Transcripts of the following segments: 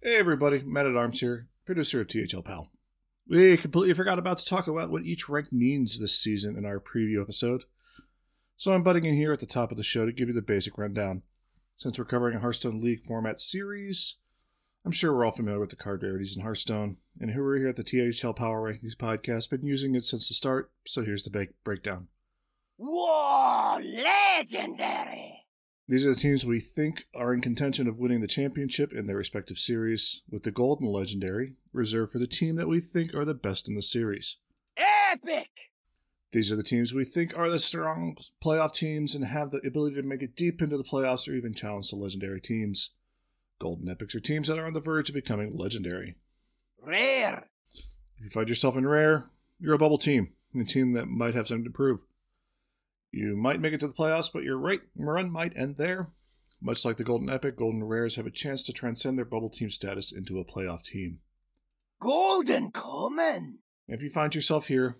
Hey everybody, Matt at Arms here, producer of THL Pal. We completely forgot about to talk about what each rank means this season in our preview episode. So I'm butting in here at the top of the show to give you the basic rundown. Since we're covering a Hearthstone League format series, I'm sure we're all familiar with the card rarities in Hearthstone, and who are here at the THL Power Rankings podcast been using it since the start, so here's the breakdown. Whoa, legendary! These are the teams we think are in contention of winning the championship in their respective series, with the Golden legendary reserved for the team that we think are the best in the series. Epic! These are the teams we think are the strong playoff teams and have the ability to make it deep into the playoffs or even challenge the legendary teams. Golden Epics are teams that are on the verge of becoming legendary. Rare! If you find yourself in rare, you're a bubble team, a team that might have something to prove. You might make it to the playoffs, but your right run might end there. Much like the Golden Epic, Golden Rares have a chance to transcend their bubble team status into a playoff team. Golden Common! If you find yourself here,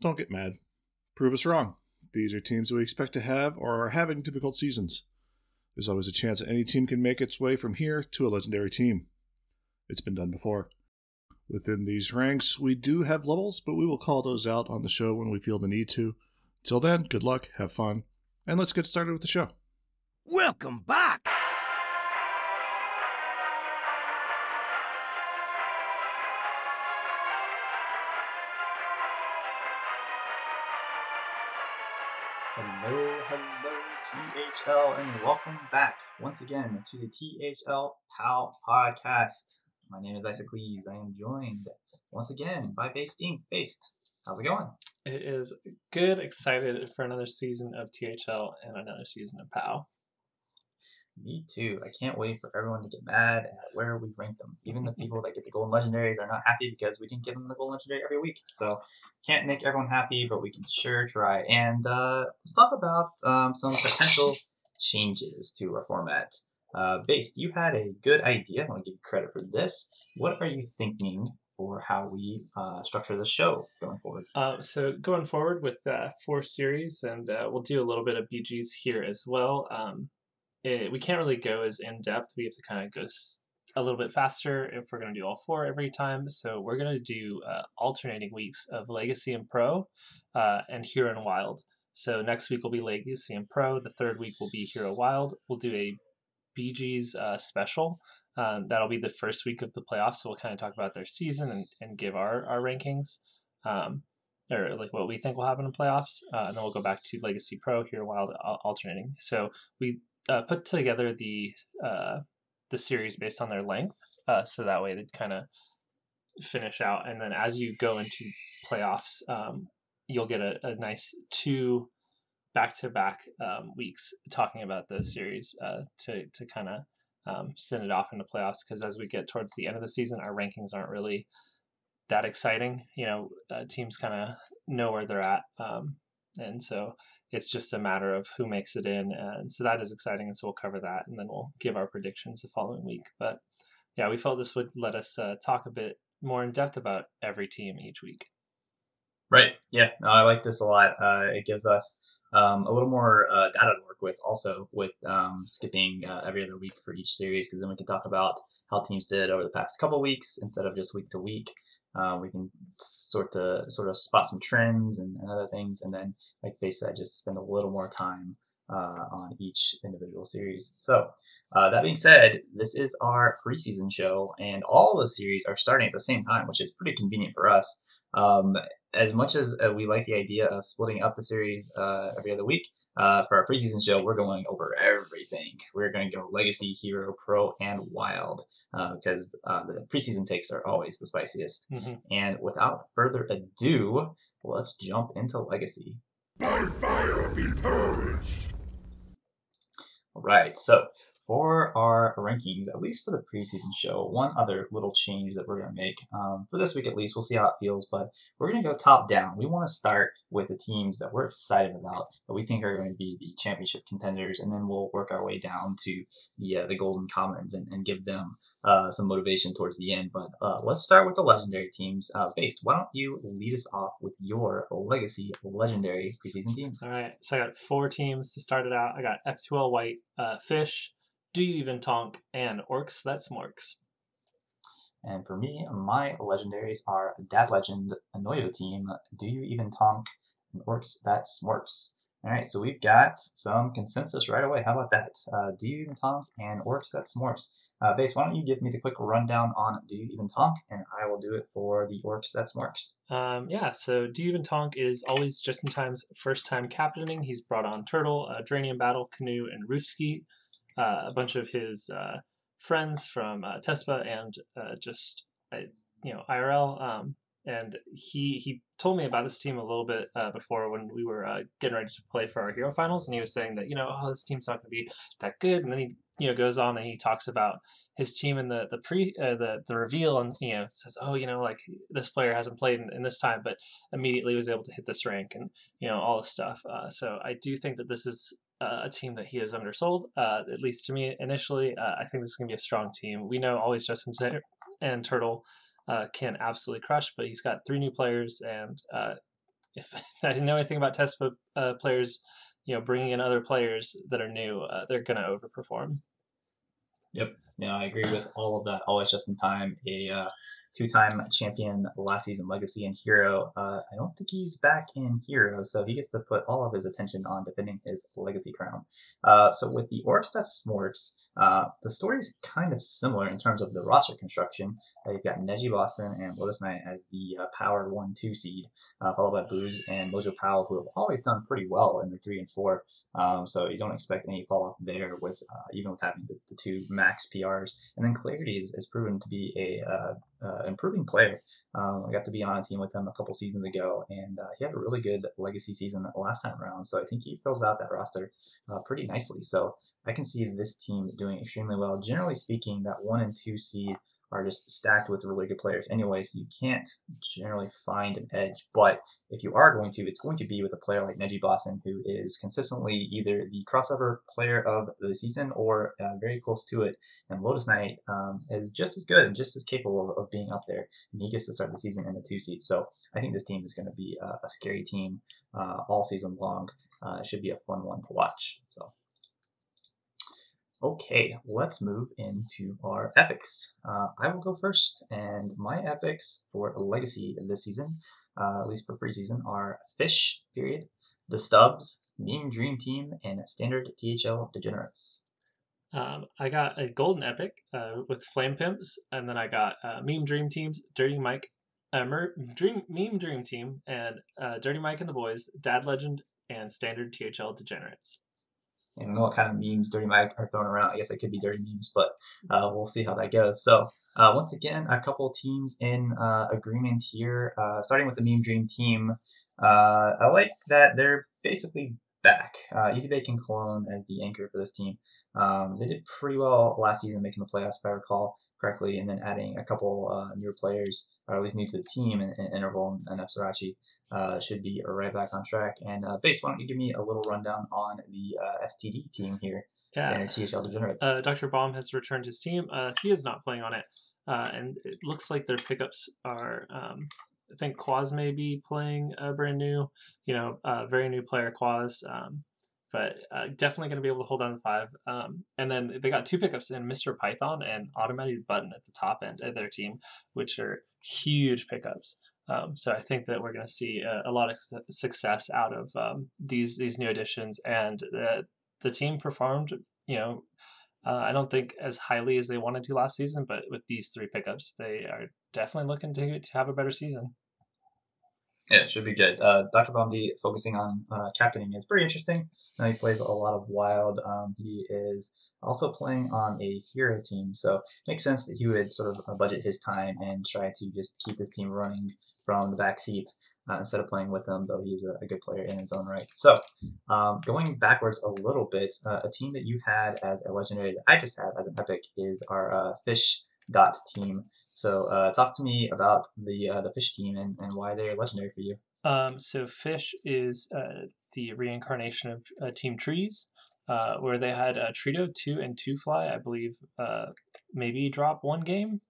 don't get mad. Prove us wrong. These are teams we expect to have or are having difficult seasons. There's always a chance that any team can make its way from here to a legendary team. It's been done before. Within these ranks, we do have levels, but we will call those out on the show when we feel the need to. Till then, good luck, have fun, and let's get started with the show. Welcome back! Hello, hello, THL, and welcome back once again to the THL PAL podcast. My name is Isaac Lees. I am joined once again by Based Team. Based, how's it going? It is good, excited for another season of THL and another season of POW. Me too. I can't wait for everyone to get mad at where we rank them. Even the people that get the golden legendaries are not happy because we didn't give them the golden legendary every week. So can't make everyone happy, but we can sure try. And uh, let's talk about um, some potential changes to our format. Uh, Based, you had a good idea. I want to give you credit for this. What are you thinking for how we uh, structure the show going? Uh, so going forward with uh, four series, and uh, we'll do a little bit of BGs here as well. Um, it, we can't really go as in depth. We have to kind of go a little bit faster if we're going to do all four every time. So we're going to do uh, alternating weeks of Legacy and Pro, uh, and Hero and Wild. So next week will be Legacy and Pro. The third week will be Hero Wild. We'll do a BG's uh, special. Um, that'll be the first week of the playoffs. So we'll kind of talk about their season and, and give our, our rankings. Um, or like what we think will happen in playoffs, uh, and then we'll go back to Legacy Pro here, al- alternating. So we uh, put together the uh, the series based on their length, uh, so that way they kind of finish out, and then as you go into playoffs, um, you'll get a, a nice two back to back weeks talking about those series uh, to to kind of um, send it off into playoffs because as we get towards the end of the season, our rankings aren't really that exciting. You know, uh, teams kind of know where they're at, um, and so it's just a matter of who makes it in. And so that is exciting, and so we'll cover that, and then we'll give our predictions the following week. But yeah, we felt this would let us uh, talk a bit more in depth about every team each week. Right. Yeah. No, I like this a lot. Uh, it gives us um, a little more uh, data to work with, also with um, skipping uh, every other week for each series, because then we can talk about how teams did over the past couple weeks instead of just week to week. Uh, we can sort of sort of spot some trends and, and other things, and then, like they said, just spend a little more time uh, on each individual series. So, uh, that being said, this is our preseason show, and all the series are starting at the same time, which is pretty convenient for us. Um, as much as uh, we like the idea of splitting up the series uh, every other week, uh, for our preseason show, we're going over everything. We're going to go Legacy, Hero, Pro, and Wild uh, because uh, the preseason takes are always the spiciest. Mm-hmm. And without further ado, let's jump into Legacy. By fire be purged. All right, so for our rankings, at least for the preseason show, one other little change that we're going to make um, for this week at least. We'll see how it feels, but we're going to go top down. We want to start with the teams that we're excited about that we think are going to be the championship contenders, and then we'll work our way down to the uh, the golden commons and, and give them uh, some motivation towards the end. But uh, let's start with the legendary teams. Uh, based, why don't you lead us off with your legacy legendary preseason teams? All right, so I got four teams to start it out. I got F2L White, uh, Fish, Do You Even Tonk, and Orcs That's Morks. And for me, my legendaries are Dad Legend, Anoyo Team, Do You Even Tonk, and Orcs That Smorks. All right, so we've got some consensus right away. How about that? Uh, Do You Even Tonk and Orcs That Smorks. Uh, Base, why don't you give me the quick rundown on Do You Even Tonk, and I will do it for the Orcs That Smorks. Um, yeah, so Do You Even Tonk is always Just in Time's first time captaining. He's brought on Turtle, uh, Dranium Battle, Canoe, and Roofski. Uh, a bunch of his uh, friends from uh, Tespa and uh, just you know IRL. Um, and he he told me about this team a little bit uh, before when we were uh, getting ready to play for our hero finals, and he was saying that you know oh this team's not going to be that good, and then he you know goes on and he talks about his team in the the pre uh, the the reveal, and you know says oh you know like this player hasn't played in, in this time, but immediately was able to hit this rank and you know all this stuff. So I do think that this is uh, a team that he has undersold, uh, at least to me initially. Uh, I think this is going to be a strong team. We know always Justin T- and Turtle uh, can absolutely crush, but he's got three new players, and uh, if I didn't know anything about Tespa uh, players, you know, bringing in other players that are new, they're going to overperform. Yep. Yeah, I agree with all of that. Always just in time. A two-time champion last season, Legacy and Hero. Uh, I don't think he's back in Hero, so he gets to put all of his attention on defending his Legacy crown. Uh, so with the Orcs that Smorts, uh, the story is kind of similar in terms of the roster construction. Uh, you've got Neji Boston and Lotus Knight as the uh, Power 1 2 seed, uh, followed by Booze and Mojo Powell, who have always done pretty well in the 3 and 4. Um, so you don't expect any fall off there, with uh, even with having the, the, two max PRs. And then Clarity is, is proven to be a uh, improving player. Um, I got to be on a team with him a couple seasons ago, and he had a really good legacy season last time around. So I think he fills out that roster pretty nicely. So I can see this team doing extremely well. Generally speaking, that one and two seed are just stacked with really good players anyway, so you can't generally find an edge. But if you are going to, it's going to be with a player like Neji Boston, who is consistently either the crossover player of the season or uh, very close to it. And Lotus Knight um, is just as good and just as capable of, of, being up there. And he gets to start the season in the two seed. So I think this team is going to be a, a scary team uh, all season long. Uh, it should be a fun one to watch. So. Okay, let's move into our epics. Uh, I will go first, and my epics for Legacy this season, uh, at least for preseason, are Fish, period, The Stubbs, Meme Dream Team, and Standard THL Degenerates. Um, I got a golden epic uh, with Flame Pimps, and then I got uh, Meme Dream Teams, Dirty Mike, uh, Mer- Dream Meme Dream Team, and uh, Dirty Mike and the Boys, Dad Legend, and Standard THL Degenerates. Don't know what kind of memes Dirty Mike are throwing around. I guess it could be dirty memes, but uh, we'll see how that goes. So uh, once again, a couple teams in uh, agreement here. Uh, starting with the Meme Dream team, uh, I like that they're basically back. Uh, Easy Bacon Cologne as the anchor for this team. Um, they did pretty well last season, making the playoffs, if I recall correctly, and then adding a couple uh, newer players, or at least new to the team, in, in Interval and, Srirachi, uh, should be right back on track. And uh, Base, why don't you give me a little rundown on the uh, STD team here? Yeah. THL Degenerates. Uh, Dr. Baum has returned his team. Uh, he is not playing on it. Uh, and it looks like their pickups are um, I think Quaz may be playing a brand new, you know, uh, very new player Quaz. Um, but uh, definitely going to be able to hold on to five. Um, and then they got two pickups in Mr. Python and Automated Button at the top end of their team, which are huge pickups. Um, so I think that we're going to see a, a, lot of su- success out of um, these these new additions, and uh, the team performed. You know, uh, I don't think as highly as they wanted to last season, but with these three pickups, they are definitely looking to to have a better season. Yeah, it should be good. Uh, Dr. Bombi focusing on uh, captaining is pretty interesting. Now he plays a lot of wild. Um, he is also playing on a hero team, so it makes sense that he would sort of uh, budget his time and try to just keep this team running from the back seat uh, instead of playing with them, though he's a, a, good player in his own right. So, um, going backwards a little bit, uh, a team that you had as a legendary that I just have as an epic is our Fish Dot team. So, uh, talk to me about the uh, the Fish team and, and why they're legendary for you. Um, so, Fish is uh, the reincarnation of Team Trees, where they had Trito, Two, and Two Fly, I believe, maybe drop one game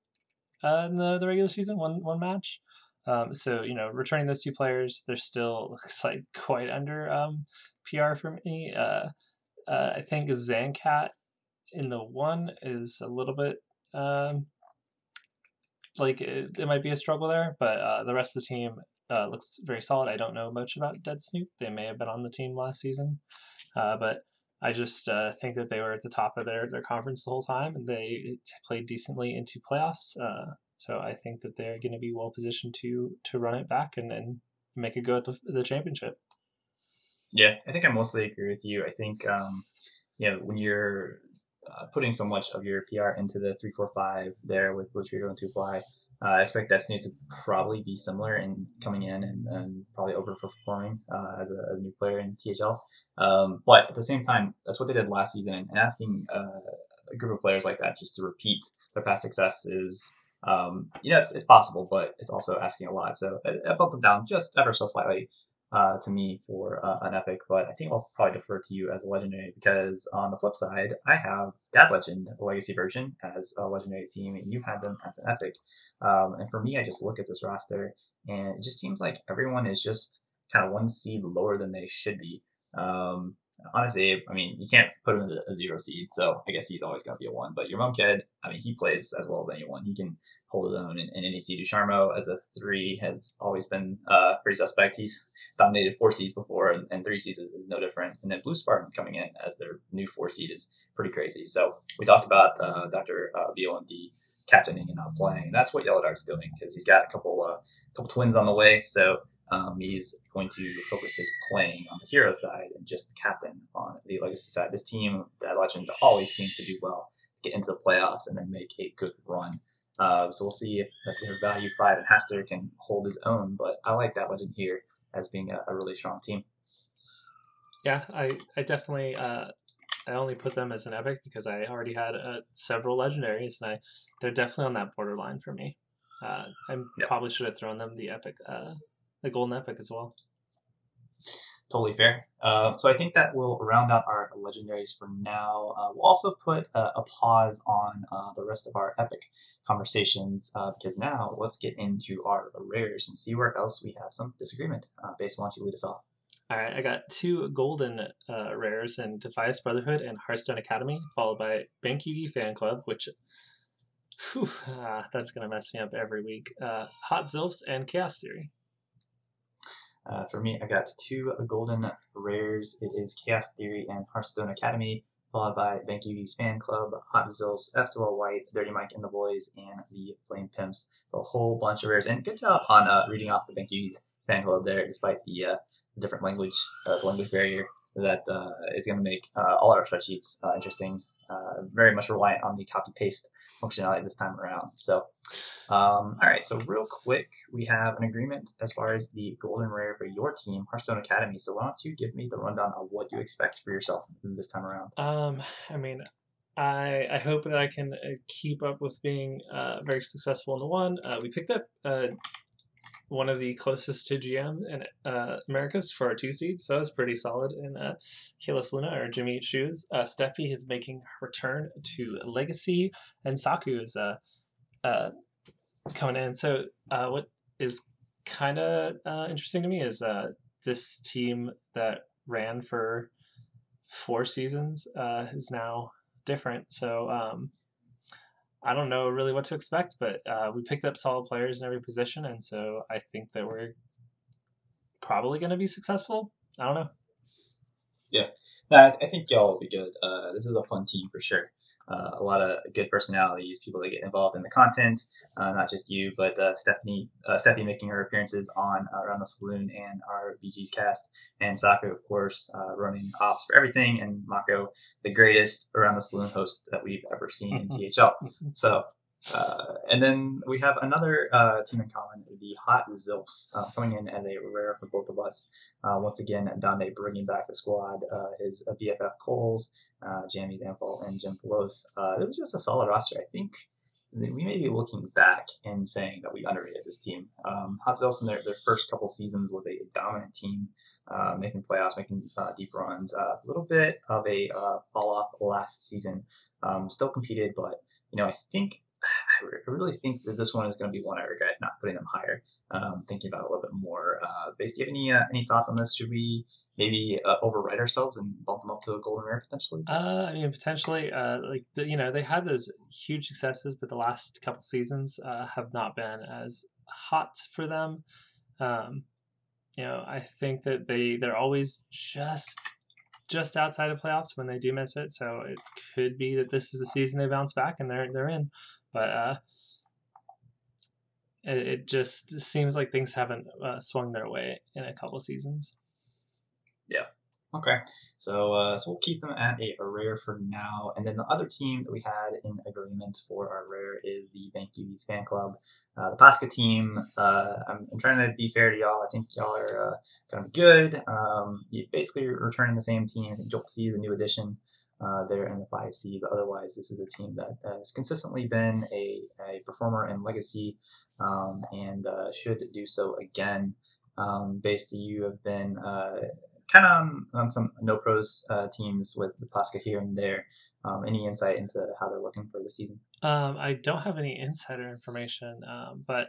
in the, the regular season, one one match. Um, so you know, returning those two players, they're still looks like quite under um, PR for me. Uh, uh, I think Zancat in the one is a little bit um, like it, it might be a struggle there, but uh, the rest of the team uh, looks very solid. I don't know much about Dead Snoop. They may have been on the team last season, uh, but I just uh, think that they were at the top of their, their conference the whole time, and they played decently into playoffs. Uh, so I think that they're going to be well positioned to to run it back and, and make a go at the, the championship. Yeah, I think I mostly agree with you. I think um, you know when you're uh, putting so much of your PR into the three four five there with which you're going to fly. Uh, I expect that Snoop to probably be similar in coming in and, and probably overperforming uh, as a, a, new player in THL. Um, but at the same time, that's what they did last season. And asking uh, a group of players like that just to repeat their past success is, um, you know, it's, it's, possible, but it's also asking a lot. So I, I bumped them down just ever so slightly uh, to me for uh, an epic, but I think I'll probably defer to you as a legendary because on the flip side, I have Dad Legend, the legacy version, as a legendary team, and you had them as an epic. Um, and for me, I just look at this roster, and it just seems like everyone is just kind of one seed lower than they should be. Um, honestly, I mean, you can't put him in a zero seed, so I guess he's always going to be a one. But your mom kid, I mean, he plays as well as anyone. He can hold his own any seed. Ducharmeau as a three has always been uh, pretty suspect. He's dominated four seeds before, and, and three seeds is, is, no different. And then Blue Spartan coming in as their new four seed is pretty crazy. So we talked about uh, Dr. Uh, VOMD captaining and not playing. And that's what Yellow Dark's doing because he's got a couple uh, couple twins on the way. So um, he's going to focus his playing on the hero side and just captain on the legacy side. This team, that legend, always seems to do well, get into the playoffs and then make a good run. Uh, so we'll see if, their value five and Haster can hold his own. But I like that legend here as being a, a really strong team. Yeah, I, I definitely uh, I only put them as an epic because I already had uh, several legendaries, and I they're definitely on that borderline for me. Uh, I yep. probably should have thrown them the epic, uh, the golden epic as well totally fair. Uh, so I think that will round out our legendaries for now. Uh, we'll also put a, a pause on uh, the rest of our epic conversations uh, because now let's get into our rares and see where else we have some disagreement. Uh, Base, why don't you lead us off? All right, I got two golden uh, rares in Defias Brotherhood and Hearthstone Academy, followed by Bank Yugi Fan Club, which whew, ah, that's going to mess me up every week. Hot Zilfs and Chaos Theory. Uh, for me, I got two golden rares. It is Chaos Theory and Hearthstone Academy, followed by Bankyugi's Fan Club, Hot Zills, F2L White, Dirty Mike and the Boys, and the Flame Pimps. So a whole bunch of rares. And good job on uh, reading off the Bankyugi's Fan Club there, despite the uh, different language, uh, the language barrier that uh, is going to make uh, all our spreadsheets interesting. very much reliant on the copy paste functionality this time around. So um, all right, so real quick, we have an agreement as far as the golden rare for your team, Hearthstone Academy. So why don't you give me the rundown of what you expect for yourself this time around? Um, I mean, I I hope that I can uh, keep up with being uh, very successful in the one. Uh, we picked up uh, one of the closest to GM in uh, Americas for our two seeds, so it's pretty solid. in uh, Kalis Luna or Jimmy Shoes, uh, Steffi is making her return to Legacy, and Saku is uh, uh, coming in. So uh, what is kind of uh, interesting to me is uh, this team that ran for four seasons uh, is now different. So um, I don't know really what to expect, but uh, we picked up solid players in every position, and so I think that we're probably going to be successful. I don't know. Yeah, I think y'all will be good. Uh, this is a fun team for sure uh, a lot of good personalities, people that get involved in the content, uh, not just you, but uh, Stephanie, uh, Stephanie making her appearances on uh, Around the Saloon and our BG's cast, and Saku, of course, uh, running ops for everything, and Mako, the greatest Around the Saloon host that we've ever seen in THL. So, uh, and then we have another team in common, the Hot Zilfs, coming in as a rare for both of us. once again, Dande bringing back the squad, his BFF Coles, uh, Jamie Zample, and Jim Pelos. Uh, this is just a solid roster. I think we may be looking back and saying that we underrated this team. Um, Hot their, their first couple seasons was a dominant team, uh, making playoffs, making uh, deep runs. Uh, a little bit of a uh, fall off last season. Um, still competed, but you know I think I I really think that this one is going to be one I regret not putting them higher. Um, thinking about it a little bit more. Uh, Base, do you have any uh, any thoughts on this? Should we maybe uh, overwrite ourselves and bump them up to a golden rare potentially? Uh, I mean, potentially, uh, like the, you know, they had those huge successes, but the last couple seasons uh, have not been as hot for them. Um, you know, I think that they they're always just just outside of playoffs when they do miss it. So it could be that this is the season they bounce back and they're they're in. But uh, it, it just seems like things haven't uh, swung their way in a couple seasons. Okay, so uh, so we'll keep them at a, a rare for now, and then the other team that we had in agreement for our rare is the Bank UV's fan club, uh, the Pasca team. Uh, I'm, I'm trying to be fair to y'all. I think y'all are uh, going to good. Um, you basically returning the same team. I think Jolt C is a new addition. Uh, there in the 5C, but otherwise, this is a team that has consistently been a, a performer in Legacy um, and uh, should do so again. Um, based you have been uh, kind of on, on some no pros uh, teams with the Pasca here and there. Um, any insight into how they're looking for the season? Um, I don't have any insider information, um, but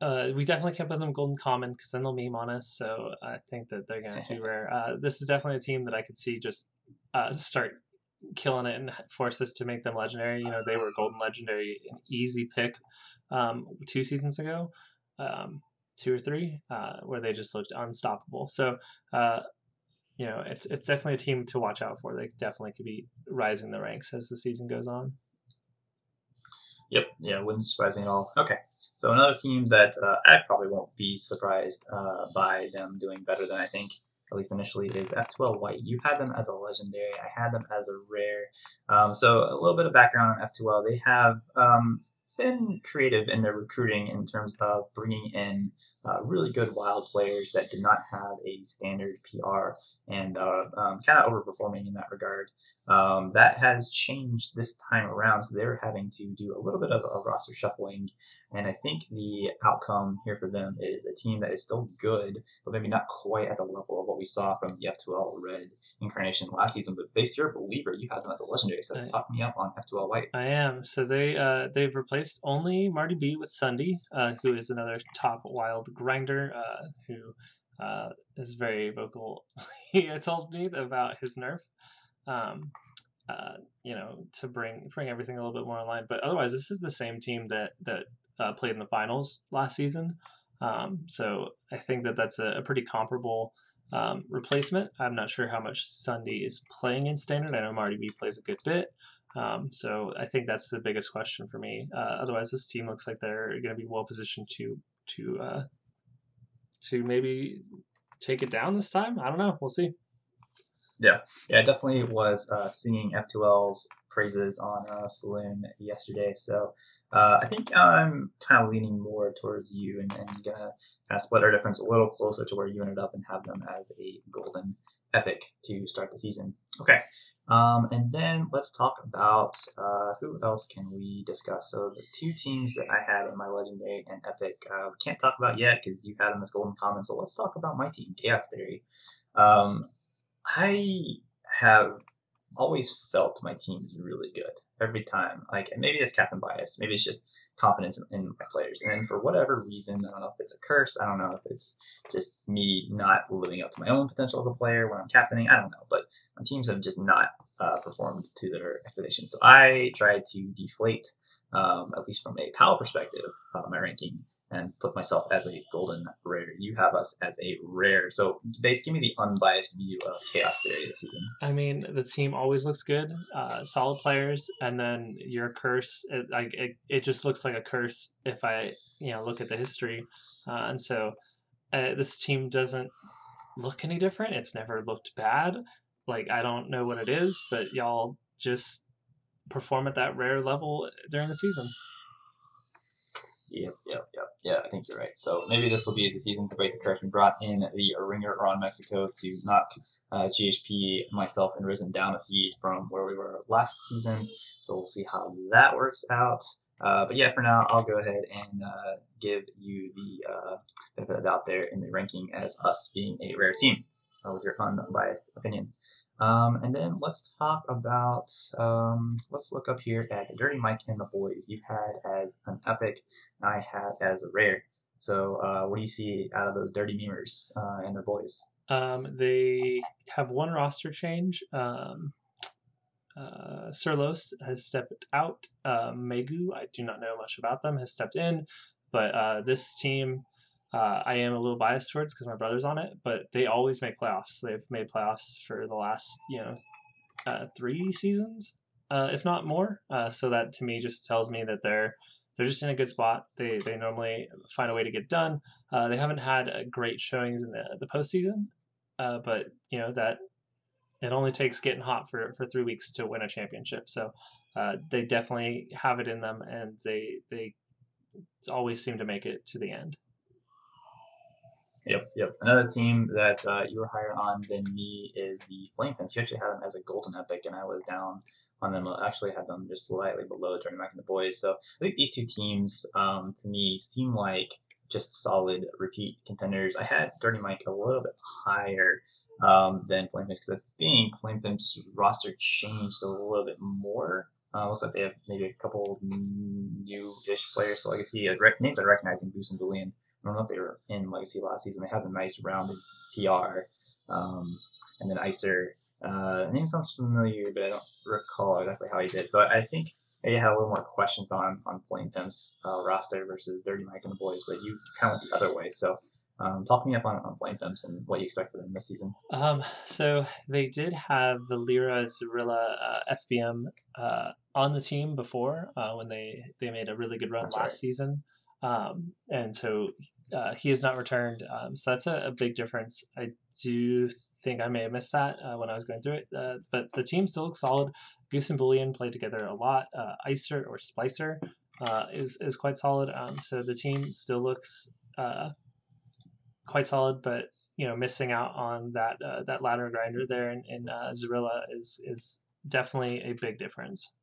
uh, we definitely can't put them golden common because then they'll meme on us. So I think that they're going to be rare. Uh, this is definitely a team that I could see just uh, start killing it and force us to make them legendary. You know, they were golden legendary, an easy pick um, two seasons ago, um, two or three, uh, where they just looked unstoppable. So. Uh, you know, it's, it's definitely a team to watch out for. They definitely could be rising the ranks as the season goes on. Yep, yeah, wouldn't surprise me at all. Okay, so another team that uh, I probably won't be surprised uh, by them doing better than I think, at least initially, is F2L White. You had them as a legendary, I had them as a rare. Um, so a little bit of background on F2L. They have um, been creative in their recruiting in terms of bringing in uh, really good wild players that did not have a standard PR and uh, um, kind of overperforming in that regard. Um, that has changed this time around, so they're having to do a little bit of a roster shuffling. And I think the outcome here for them is a team that is still good, but maybe not quite at the level of what we saw from the F2L Red incarnation last season. But based you're a believer, you have them as a legendary. So Right. talk me up on F2L White. I am. So they uh, they've replaced only Marty B with Sunday, uh, who is another top wild grinder uh, who uh, is very vocal. he told me about his nerf. Um, uh, you know, to bring bring everything a little bit more online. But otherwise, this is the same team that that uh, played in the finals last season. Um, so I think that that's a, a pretty comparable um, replacement. I'm not sure how much Sunday is playing in standard. I know Marty B plays a good bit. Um, so I think that's the biggest question for me. Uh, otherwise, this team looks like they're going to be well positioned to to uh, to maybe take it down this time. I don't know. We'll see. Yeah, I definitely was uh, singing F2L's praises on uh, Saloon yesterday. So uh, I think I'm kind of leaning more towards you and, and gonna kind of split our difference a little closer to where you ended up and have them as a golden epic to start the season. Okay. Um, and then let's talk about uh, who else can we discuss. So the two teams that I had in my legendary and epic, uh, we can't talk about yet because you had them as golden common. So let's talk about my team, Chaos Theory. Um, I have always felt my team is really good every time. Like and maybe it's captain bias, maybe it's just confidence in, in my players. And then for whatever reason, I don't know if it's a curse, I don't know if it's just me not living up to my own potential as a player when I'm captaining. I don't know, but my teams have just not uh, performed to their expectations. So I tried to deflate, um, at least from a PAL perspective, uh, my ranking and put myself as a golden rare. You have us as a rare. So, base, give me the unbiased view of Chaos Theory this season. I mean, the team always looks good, uh, solid players, and then your curse, it, like it, it just looks like a curse if I, you know, look at the history, uh, and so uh, this team doesn't look any different. It's never looked bad. Like I don't know what it is, but y'all just perform at that rare level during the season. Yep, yep, yep. Yeah, I think you're right. So maybe this will be the season to break the curse. We brought in the ringer Ron Mexico to knock uh, GHP, myself, and Risen down a seed from where we were last season. So we'll see how that works out. Uh, but yeah, for now, I'll go ahead and uh, give you the uh, benefit of the doubt there in the ranking as us being a rare team uh, with your unbiased opinion. Um, and then let's talk about um, let's look up here at the Dirty Mike and the boys. You had as an epic, and I had as a rare. So uh, what do you see out of those Dirty Memers uh, and their boys? Um, they have one roster change. Um, uh, Surlos has stepped out. Uh, Megu, I do not know much about them, has stepped in. But uh, this team, uh, I am a little biased towards because my brother's on it. But they always make playoffs. They've made playoffs for the last, you know, uh, three seasons, uh, if not more. Uh, so that to me just tells me that they're they're just in a good spot. They they normally find a way to get done. Uh, they haven't had uh, great showings in the the postseason, but you know that it only takes getting hot for, for three weeks to win a championship. So they definitely have it in them, and they they always seem to make it to the end. Yep, yep. Another team that uh, you were higher on than me is the Flame Pimps. You actually had them as a golden epic, and I was down on them. I actually had them just slightly below Dirty Mike and the boys. So I think these two teams, um, to me, seem like just solid repeat contenders. I had Dirty Mike a little bit higher um, than Flame Pimps because I think Flame Pimps roster changed a little bit more. Uh, looks like they have maybe a couple new-ish players. So Legacy, uh, rec- names I recognize in Goose and Boolean. I don't know if they were in Legacy last season. They had a nice rounded PR. Um, and then Icer. Uh, the name sounds familiar, but I don't recall exactly how he did. So I, I think maybe I had a little more questions on on Flame Pimp's uh, roster versus Dirty Mike and the boys, but you kind of went the other way. So um, talk me up on, on Flame Pimps and what you expect for them this season. Um, so they did have the Lyra Zarilla uh, FBM uh, on the team before uh, when they they made a really good run That's last right. season, um, and so uh, he has not returned. Um, so that's a, a big difference. I do think I may have missed that uh, when I was going through it, uh, but the team still looks solid. Goose and Bullion play together a lot. Uh, Icer or Splicer uh, is is quite solid. Um, so the team still looks uh, quite solid, but you know, missing out on that that ladder grinder there in, in Zarilla is is definitely a big difference.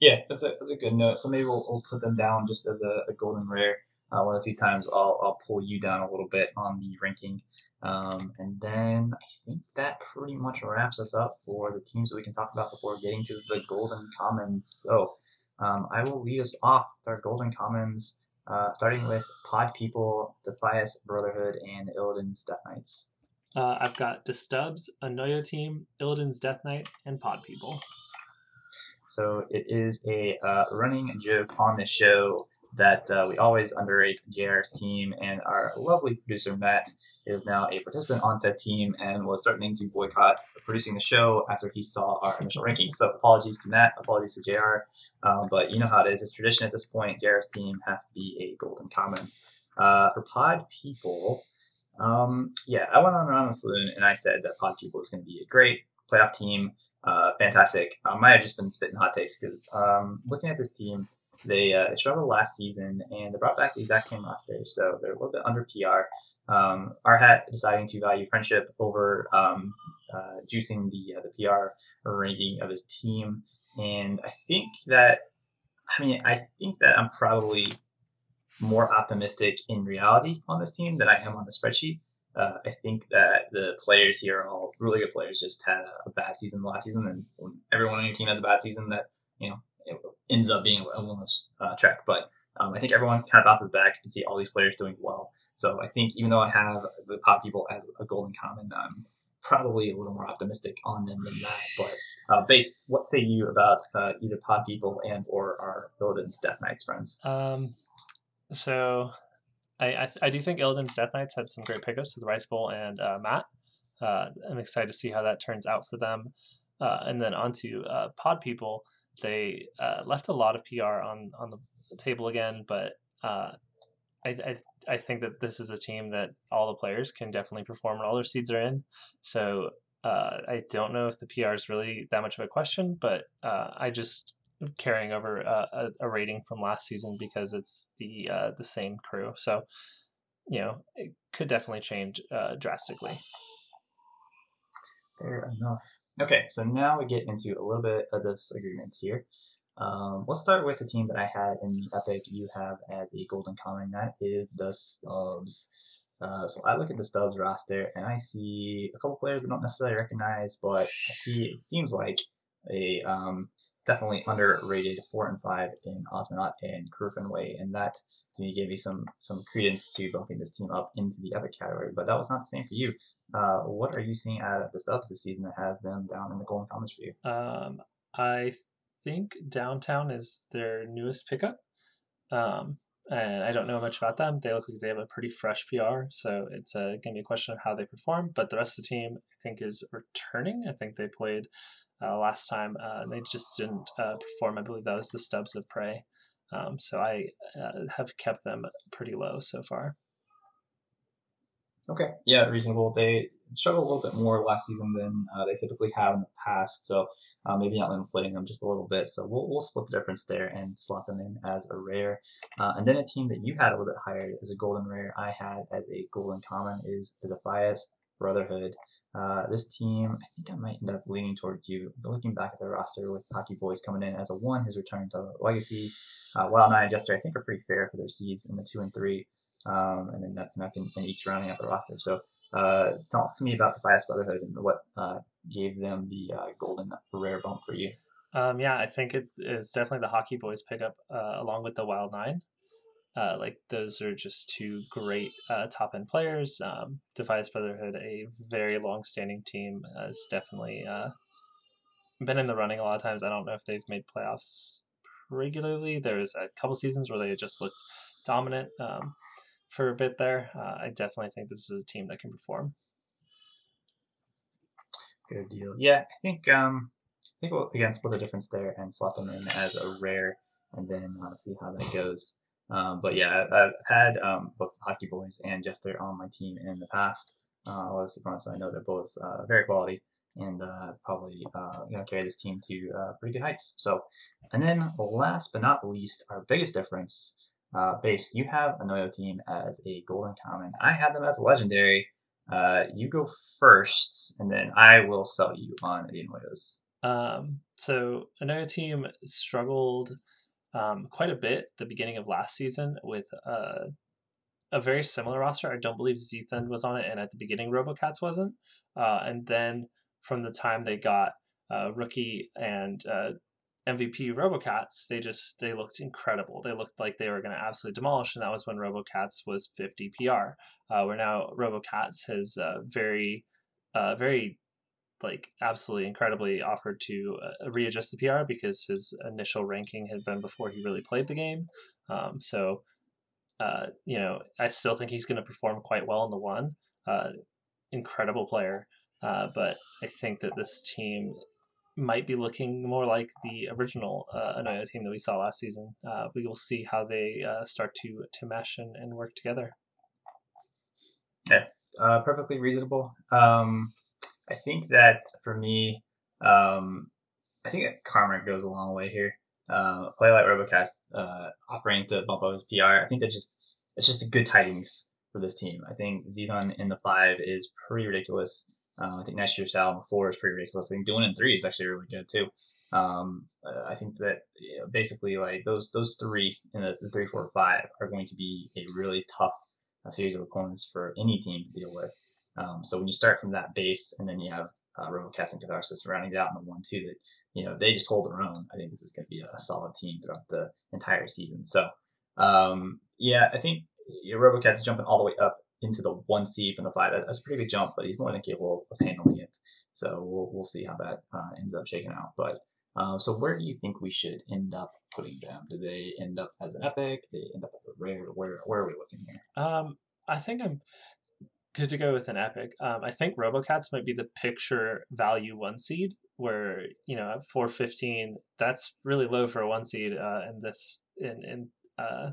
Yeah, that's a, that's a good note. So maybe we'll, we'll put them down just as a, a golden rare. Uh, one of the few times I'll, I'll pull you down a little bit on the ranking. Um, and then I think that pretty much wraps us up for the teams that we can talk about before getting to the golden commons. So um, I will lead us off with our golden commons, uh, starting with Pod People, Defias Brotherhood, and Illidan's Death Knights. Uh, I've got Destubs, Anoyo Team, Illidan's Death Knights, and Pod People. So it is a uh, running joke on this show that uh, we always underrate JR's team, and our lovely producer Matt is now a participant on said team and was threatening to boycott producing the show after he saw our initial rankings. So apologies to Matt, apologies to JR, um, but you know how it is. It's tradition at this point. JR's team has to be a golden common. Uh, for Pod People, um, yeah, I went on around the saloon and I said that Pod People is going to be a great playoff team uh, fantastic. I might have just been spitting hot takes because um, looking at this team, they uh, struggled last season and they brought back the exact same roster, so they're a little bit under PR. Um, our hat deciding to value friendship over um, uh, juicing the uh, the PR ranking of his team, and I think that I mean I think that I'm probably more optimistic in reality on this team than I am on the spreadsheet. Uh, I think that the players here are all really good players. Just had a, a bad season last season, and when everyone on your team has a bad season, that you know it ends up being a winless uh, track. But um, I think everyone kind of bounces back and see all these players doing well. So I think even though I have the Pod People as a golden common, I'm probably a little more optimistic on them than that. But uh, based, what say you about uh, either pod people and or our Illidan's Death Knights friends? Um, so I, I, I do think Illidan's Death Knights had some great pickups with Rice Bowl and uh, Matt. Uh, I'm excited to see how that turns out for them. Uh, and then onto uh, Pod People, they uh, left a lot of PR on on the table again, but uh, I, I I think that this is a team that all the players can definitely perform when all their seeds are in. So I don't know if the PR is really that much of a question, but I just carrying over a, a rating from last season because it's the uh, the same crew. So you know it could definitely change uh, drastically. Fair enough. Okay, so now we get into a little bit of disagreement here. Um, let's start with the team that I had in the Epic you have as a golden common. That is the Stubs. Uh, so I look at the Stubbs roster and I see a couple players I don't necessarily recognize, but I see it seems like a um, definitely underrated four and five in Osmonot and Way, and that to me gave me some some credence to bumping this team up into the epic category. But that was not the same for you. Uh, what are you seeing out of the Stubbs this season that has them down in the Golden Commons for you? Um, I think Downtown is their newest pickup. Um, and I don't know much about them. They look like they have a pretty fresh PR, so it's uh, going to be a question of how they perform. But the rest of the team, I think, is returning. I think they played uh, last time. Uh, they just didn't uh, perform. I believe that was the Stubbs of Prey. Um, so I uh, have kept them pretty low so far. Okay, yeah, reasonable. They struggled a little bit more last season than uh, they typically have in the past, so uh, maybe not inflating them just a little bit. So we'll, we'll split the difference there and slot them in as a rare. Uh, and then a team that you had a little bit higher as a golden rare, I had as a golden common is the Defias Brotherhood. Uh, this team, I think I might end up leaning toward you. Looking back at the roster with Hockey Boys coming in as a one, his return to Legacy, uh, Wild Nine Jester, I think are pretty fair for their seeds in the two and three, um, and then Nuck and, and each rounding out the roster. So uh, talk to me about Defias Brotherhood and what uh, gave them the uh, golden rare bump for you. Um, yeah, I think it is definitely the Hockey Boys pickup uh, along with the Wild Nine. Uh, like those are just two great uh, top end players. Um, Defias Brotherhood, a very long standing team, has definitely been in the running a lot of times. I don't know if they've made playoffs regularly. There was a couple seasons where they just looked dominant um, for a bit there. Uh, I definitely think this is a team that can perform. Good deal. Yeah, I think um, I think we'll again split the difference there and slot them in as a rare, and then uh, see how that goes. Um, but yeah, I've had um, both Hockey Boys and Jester on my team in the past. Uh, obviously, I know they're both uh, very quality and uh, probably uh, you know carry this team to uh, pretty good heights. So, and then last but not least, our biggest difference. Uh, base, you have Anoyo team as a golden common. I had them as a legendary. Uh, you go first, and then I will sell you on the Noyos. Um, so Anoyo team struggled um, quite a bit the beginning of last season with uh, a very similar roster. I don't believe Zethan was on it, and at the beginning, RoboCats wasn't. Uh, and then from the time they got uh, rookie and uh, MVP RoboCats, they just they looked incredible. They looked like they were going to absolutely demolish, and that was when RoboCats was 50 PR. Uh, where now RoboCats has uh, very, uh, very like absolutely incredibly offered to uh, readjust the PR because his initial ranking had been before he really played the game. Um, so, uh, you know, I still think he's going to perform quite well in the one. Uh, incredible player, uh, but I think that this team might be looking more like the original uh, team that we saw last season. Uh, we will see how they uh, start to to mesh and, and work together. Yeah, uh, perfectly reasonable. Um, I think that for me, um, I think that karma goes a long way here. Uh, play like RoboCats uh, offering to bump up his PR. I think that just it's just a good tidings for this team. I think Zethon in the five is pretty ridiculous. Uh, I think next year's in four is pretty ridiculous. I think doing in three is actually really good too. Um, uh, I think that you know, basically like those those three in the, the three, four, five are going to be a really tough uh, series of opponents for any team to deal with. Um, so when you start from that base, and then you have uh, RoboCats and Catharsis rounding it out in the one two that you know they just hold their own. I think this is going to be a solid team throughout the entire season. So um, yeah, I think your RoboCats jumping all the way up into the one seed from the five. That's a pretty big jump, but he's more than capable of handling it. So we'll we'll see how that uh, ends up shaking out. But uh, so where do you think we should end up putting them? Do they end up as an epic? Do they end up as a rare? Where where are we looking here? Um, I think I'm good to go with an epic. Um, I think RoboCats might be the picture value one seed, where you know at four fifteen, that's really low for a one seed uh, in this in in uh,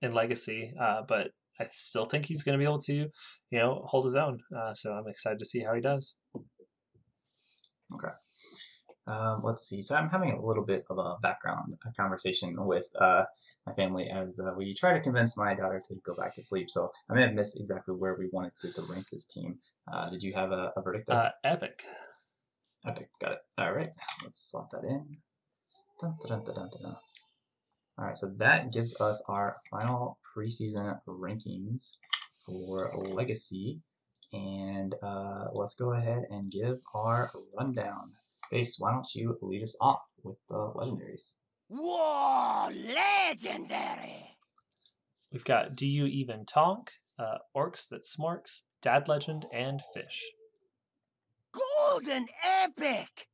in Legacy. Uh, but I still think he's going to be able to, you know, hold his own. Uh, so I'm excited to see how he does. Okay. Um, let's see. So I'm having a little bit of a background a conversation with uh, my family as uh, we try to convince my daughter to go back to sleep. So I may have missed exactly where we wanted to, to rank this team. Uh, did you have a, a verdict? Uh, epic. Epic. Got it. All right. Let's slot that in. Dun, dun, dun, All right. So that gives us our final preseason rankings for Legacy. And uh, let's go ahead and give our rundown. Base, why don't you lead us off with the legendaries? Whoa, legendary! We've got Do You Even Tonk, uh, Orcs That Smorks, Dad Legend, and Fish. Golden epic!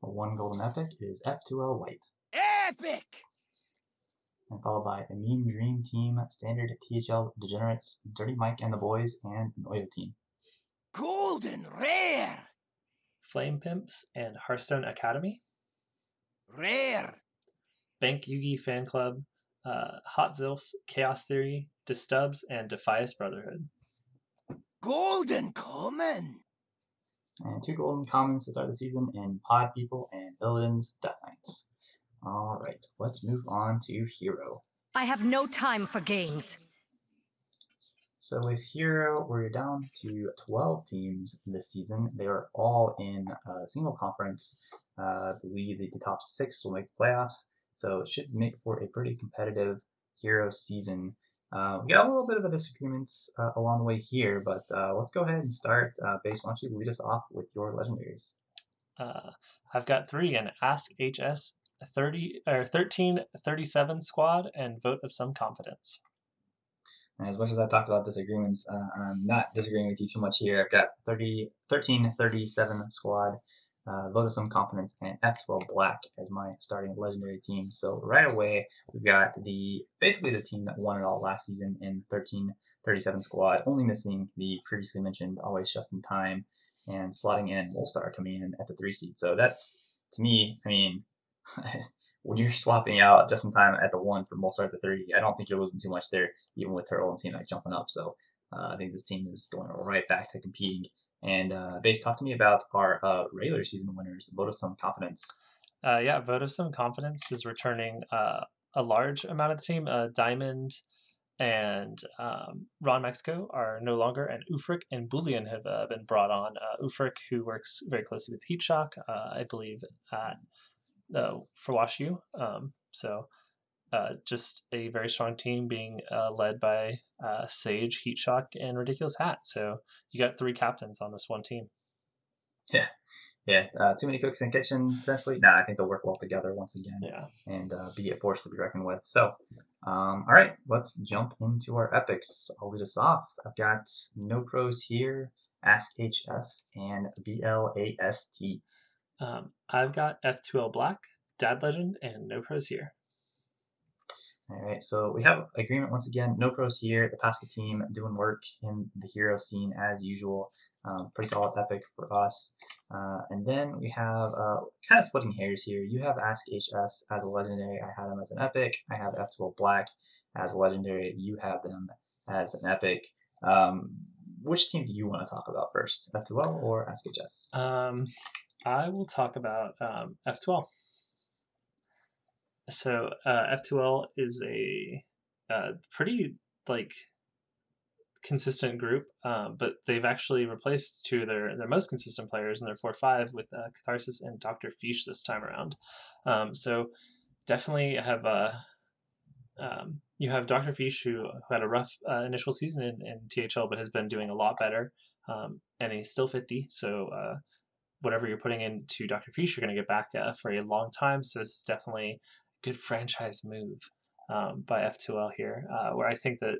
One golden epic is F2L White, Epic! And followed by a Meme Dream Team, Standard THL Degenerates, Dirty Mike and the Boys, and Anoyo Team. Golden rare! Flame Pimps and Hearthstone Academy. Rare! Bank Yugi Fan Club, uh, Hot Zilfs, Chaos Theory, Distubs, and Defias Brotherhood. Golden common! And two golden commons to start the season in Pod People and Illidan's Death Knights. All right, let's move on to Hero. I have no time for games. So with Hero, we're down to 12 teams this season. They are all in a single conference. Uh, I believe that the top six will make the playoffs. So it should make for a pretty competitive Hero season. Uh, we got a little bit of a disagreements uh, along the way here, but uh, let's go ahead and start. Uh, Base, why don't you lead us off with your legendaries? Uh, I've got three and Ask HS 30 or 13 37 squad and Vote of Some Confidence. As much as I talked about disagreements, uh, I'm not disagreeing with you too much here. I've got 30, 13, 37 squad, uh, vote of some confidence, and F2L Black as my starting legendary team. So right away, we've got the basically the team that won it all last season in 13, 37 squad, only missing the previously mentioned always just in time and slotting in Wolstar coming in at the three seed. So that's to me, I mean, when you're swapping out just in time at the one for Molstar at the three, I don't think you're losing too much there, even with Turtle and T-Mac jumping up. So uh, I think this team is going right back to competing. And uh, Base, talk to me about our uh, regular season winners. Vote of some confidence. Uh, yeah, Vote of Some Confidence is returning uh, a large amount of the team. Uh, Diamond and um, Ron Mexico are no longer, and Ufric and Boolean have uh, been brought on. Uh, Ufric, who works very closely with Heat Shock, I believe, uh, for WashU. Um, so uh, just a very strong team being uh, led by uh, Sage, Heat Shock, and Ridiculous Hat. So you got three captains on this one team. Yeah, uh, too many cooks in the kitchen potentially. Nah, I think they'll work well together once again Yeah. and uh, be a force to be reckoned with. So, um, all right, let's jump into our epics. I'll lead us off. I've got No Pros here, Ask HS, and BLAST. Um, I've got F2L Black, Dad Legend, and No Pros here. All right, so we have agreement once again. No pros here. The Pasca team doing work in the hero scene as usual. Um, pretty solid epic for us. Uh, and then we have uh, kind of splitting hairs here. You have Ask HS as a legendary. I have them as an epic. I have F2L Black as a legendary. You have them as an epic. Um, which team do you want to talk about first, F2L or Ask HS? Um, I will talk about um, F2L. So uh, F2L is a uh, pretty like consistent group, um, but they've actually replaced two of their, their most consistent players in their 4 5 with uh, Catharsis and Dr. Fish this time around. Um, so definitely have a. Um, you have Dr. Fish, who, who had a rough uh, initial season in, in THL, but has been doing a lot better. Um, and he's still 50. So uh, whatever you're putting into Dr. Fish, you're going to get back uh, for a long time. So this is definitely a good franchise move um, by F2L here, uh, where I think that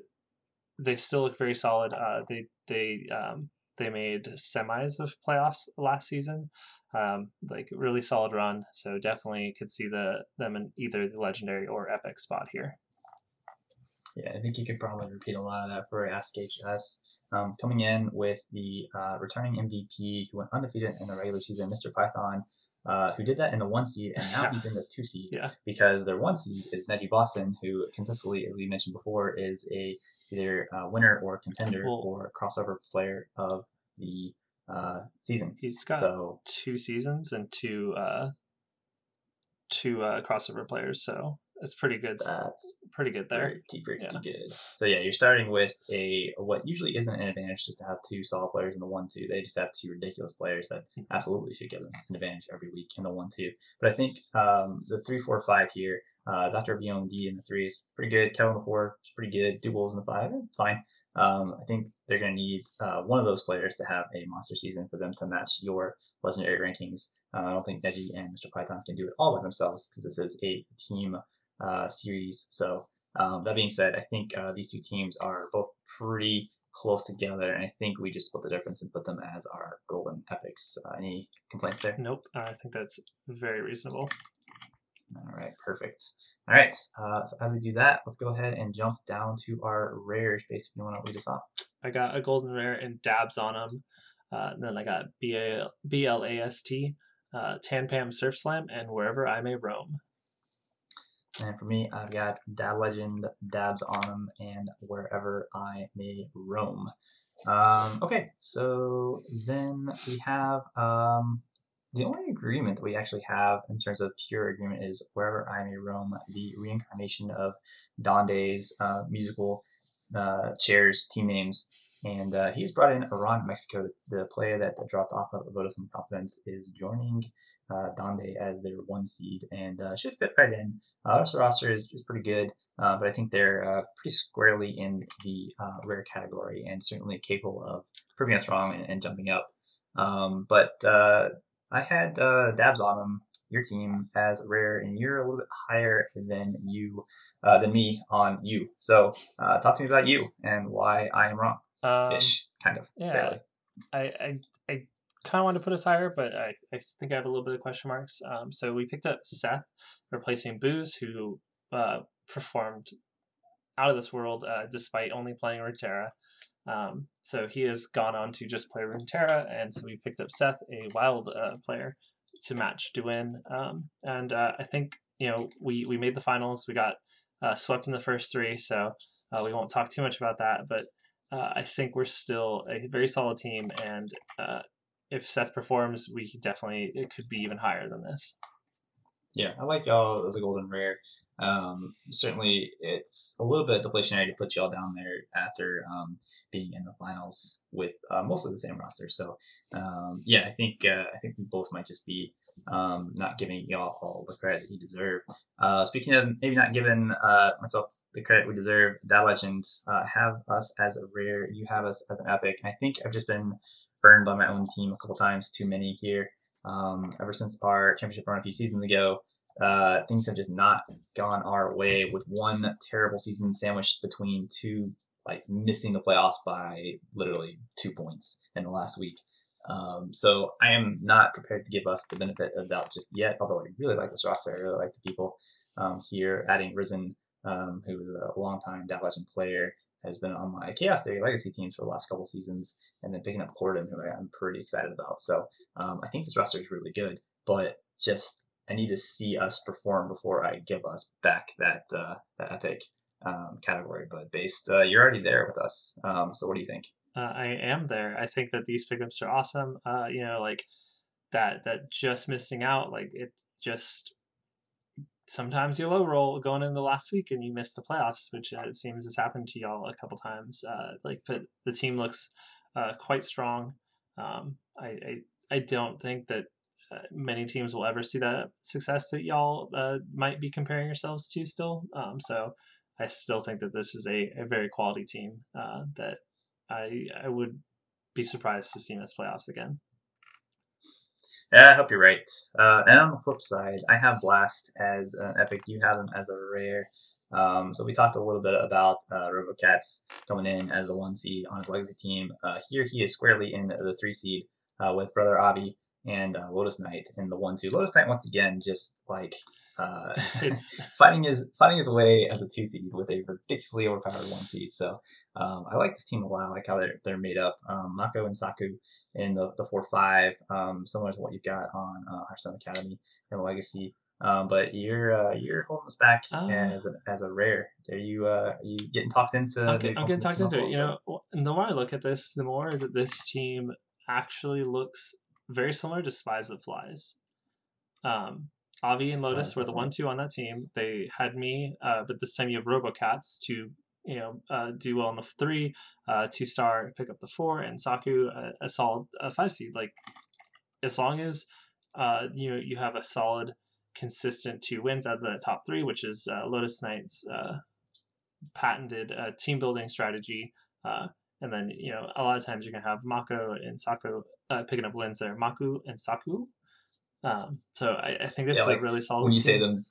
they still look very solid. Uh, they they um, they made semis of playoffs last season, um, like really solid run. So definitely could see the them in either the legendary or epic spot here. Yeah, I think you could probably repeat a lot of that for Ask HS. Um, coming in with the uh, returning MVP who went undefeated in the regular season, Mr. Python, uh, who did that in the one seed, and now Yeah. he's in the two seed Yeah. because their one seed is Neji Boston, who consistently, as we mentioned before, is a either uh, winner or contender Well- for crossover player of the uh, season. He's got So two seasons and two uh, two uh, crossover players, so it's pretty good. that's pretty good there. pretty, pretty Yeah. good. So yeah, you're starting with a what usually isn't an advantage just to have two solid players in the one two. They just have two ridiculous players that Mhm. absolutely should give them an advantage every week in the one two. But I think um, the three four five here, uh, Doctor Beyond D in the three is pretty good. Kel in the four is pretty good. Do Wolves in the five, it's fine. Um, I think they're going to need uh, one of those players to have a monster season for them to match your legendary rankings. Uh, I don't think Neji and Mr. Python can do it all by themselves because this is a team uh, series. So um, that being said, I think uh, these two teams are both pretty close together, and I think we just split the difference and put them as our golden epics. Uh, any complaints there? Nope. I think that's very reasonable. All right, perfect. All right, uh, so as we do that, let's go ahead and jump down to our rares. Based, if you want to lead us off. I got a golden rare and dabs on them. Uh, then I got B A B L A S T, uh, Tampam Surf Slam, and wherever I may roam. And for me, I've got Dab Legend, Dabs on them, and Wherever I May Roam. Um, okay, so then we have um, the only agreement that we actually have in terms of pure agreement is Wherever I May Roam, the reincarnation of Donde's uh, musical uh, chairs team names. And uh, he's brought in Ron Mexico. The, the player that, dropped off of Vote of Some Confidence is joining uh, Donde as their one seed and uh, should fit right in. Uh, this roster is, is pretty good, uh, but I think they're uh, pretty squarely in the uh, rare category and certainly capable of proving us wrong and, and jumping up. Um, but uh, I had uh, dabs on them, your team, as rare, and you're a little bit higher than you, uh, than me on you. So uh, talk to me about you and why I am wrong. Um, Ish, kind of. yeah. barely. I, I, I kind of wanted to put us higher, but I, I think I have a little bit of question marks. Um, so we picked up Seth, replacing Booze, who uh, performed out of this world uh, despite only playing Runeterra. Um, so he has gone on to just play Runeterra, and so we picked up Seth, a wild uh, player, to match Duin. Um, and uh, I think you know we we made the finals. We got uh, swept in the first three, so uh, we won't talk too much about that. But uh, I think we're still a very solid team, and uh, if Seth performs, we could definitely it could be even higher than this. Yeah, I like y'all as a golden rare. Um, certainly, it's a little bit deflationary to put y'all down there after um, being in the finals with uh, mostly the same roster. So, um, yeah, I think uh, I think we both might just be um, not giving y'all all the credit you deserve. Uh, speaking of maybe not giving uh, myself the credit we deserve, that legend uh, have us as a rare. You have us as an epic. And I think I've just been burned by my own team a couple times too many here. Um, ever since our championship run a few seasons ago, uh, things have just not gone our way with one terrible season sandwiched between two, like missing the playoffs by literally two points in the last week. Um, so I am not prepared to give us the benefit of doubt just yet, although I really like this roster. I really like the people um, here, adding Risen, um, who is a longtime Dab Legend player, has been on my Chaos Theory Legacy teams for the last couple seasons, and then picking up Corden, who I'm pretty excited about. So um, I think this roster is really good, but just I need to see us perform before I give us back that uh, that epic um, category. But based, uh, you're already there with us. Um, so what do you think? Uh, I am there. I think that these pickups are awesome. Uh, you know, like that that just missing out, like it's just sometimes you low roll going in the last week and you miss the playoffs, which uh, it seems has happened to y'all a couple times. Uh, like, but the team looks uh, quite strong. Um, I, I I don't think that uh, many teams will ever see that success that y'all uh, might be comparing yourselves to still. Um, so I still think that this is a, a very quality team uh, that I I would be surprised to see miss playoffs again. Yeah, I hope you're right. Uh, and on the flip side, I have Blast as an epic. You have them as a rare. Um, so we talked a little bit about uh, RoboCats coming in as the one seed on his legacy team. Uh, here he is squarely in the three seed uh, with Brother Avi and uh, Lotus Knight in the one two. Lotus Knight once again just like uh, It's finding his finding his way as a two seed with a ridiculously overpowered one seed. So um, I like this team a lot. I like how they're they're made up. Um, Mako and Saku in the the four five, um, similar to what you've got on uh, Hearthstone Academy and Legacy. Um, but you're uh, you're holding us back Uh, as a, as a rare. Are you uh, are you getting talked into? I'm, get, I'm getting talked into it. You know, the more I look at this, the more that this team actually looks very similar to Spies That Flies. Um, Avi and Lotus were the one two on that team. They had me, uh, but this time you have RoboCats to you know uh, do well in the three, uh, two star pick up the four, and Saku a, a solid uh, five seed. Like as long as uh, you know you have a solid, consistent two wins out of the top three, which is uh, Lotus Knight's uh, patented uh, team building strategy. Uh, and then you know a lot of times you're gonna have Mako and Saku uh, picking up wins there, Maku and Saku. Um, so I, I think this Yeah, is like, a really solid. when you say them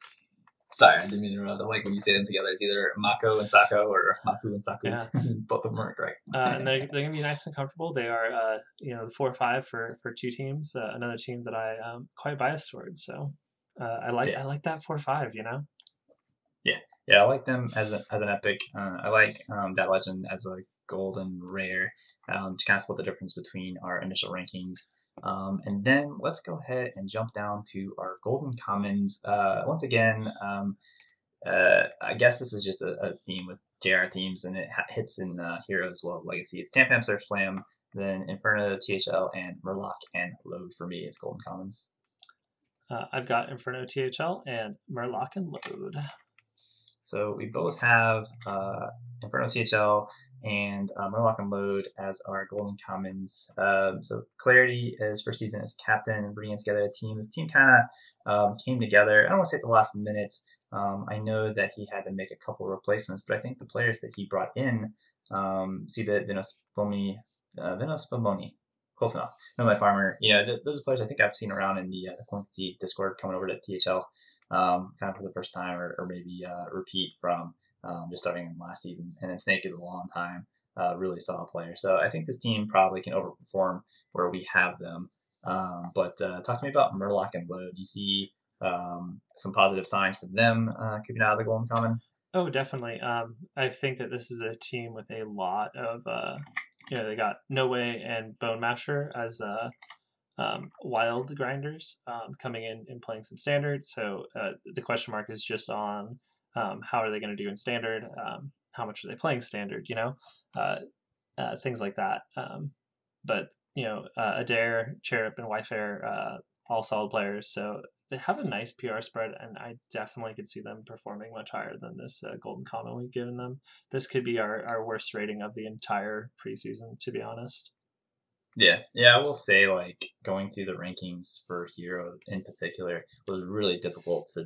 sorry i didn't mean to interrupt like when you say them together it's either mako and sako or maku and saku Yeah. both of them are correct uh, and they're, they're gonna be nice and comfortable. They are, uh, you know, the four or five for for two teams. Uh, another team that I um quite biased towards. So uh, I like Yeah. I like that four five. You know. Yeah, yeah, I like them as, a, as an epic. Uh, I like um, that legend as a golden rare um, to kind of split the difference between our initial rankings. Um, and then let's go ahead and jump down to our golden commons. Uh, once again, um, uh, I guess this is just a, a theme with JR themes, and it ha- hits in uh, Hero as well as Legacy. It's Tampam Surf Slam, then Inferno, THL, and Murloc and Load for me as golden commons. Uh, I've got Inferno THL and Murloc and Load. So we both have uh, Inferno THL and uh, Murloc and Load as our golden commons. Um, so Clarity is first season as captain and bringing together a team. This team kind of um, came together. I don't want to say at the last minute. Um, I know that he had to make a couple replacements, but I think the players that he brought in, um, Sibit, Vinos Bomi, uh, Vinos Bomoni, close enough. No, my farmer. You know, th- those are players I think I've seen around in the uh, the Quantity Discord coming over to THL um, kind of for the first time, or, or maybe uh, repeat from um, just starting in last season. And then Snake is a long time, uh, really solid player. So I think this team probably can overperform where we have them. Um, but uh, talk to me about Murloc and Load. Do you see um, some positive signs for them uh, keeping out of the Golden Common? Oh, definitely. Um, I think that this is a team with a lot of, uh, you know, they got No Way and Bone Masher as uh, um, wild grinders um, coming in and playing some standard. So uh, the question mark is just on um, how are they going to do in standard? Um, how much are they playing standard? You know, uh, uh, things like that. Um, but you know, uh, Adair, Cherub, and Wyfair, uh, all solid players. So they have a nice PR spread, and I definitely could see them performing much higher than this uh, Golden Common we've given them. This could be our, our worst rating of the entire preseason, to be honest. Yeah, yeah, I will say like going through the rankings for Hero in particular was really difficult to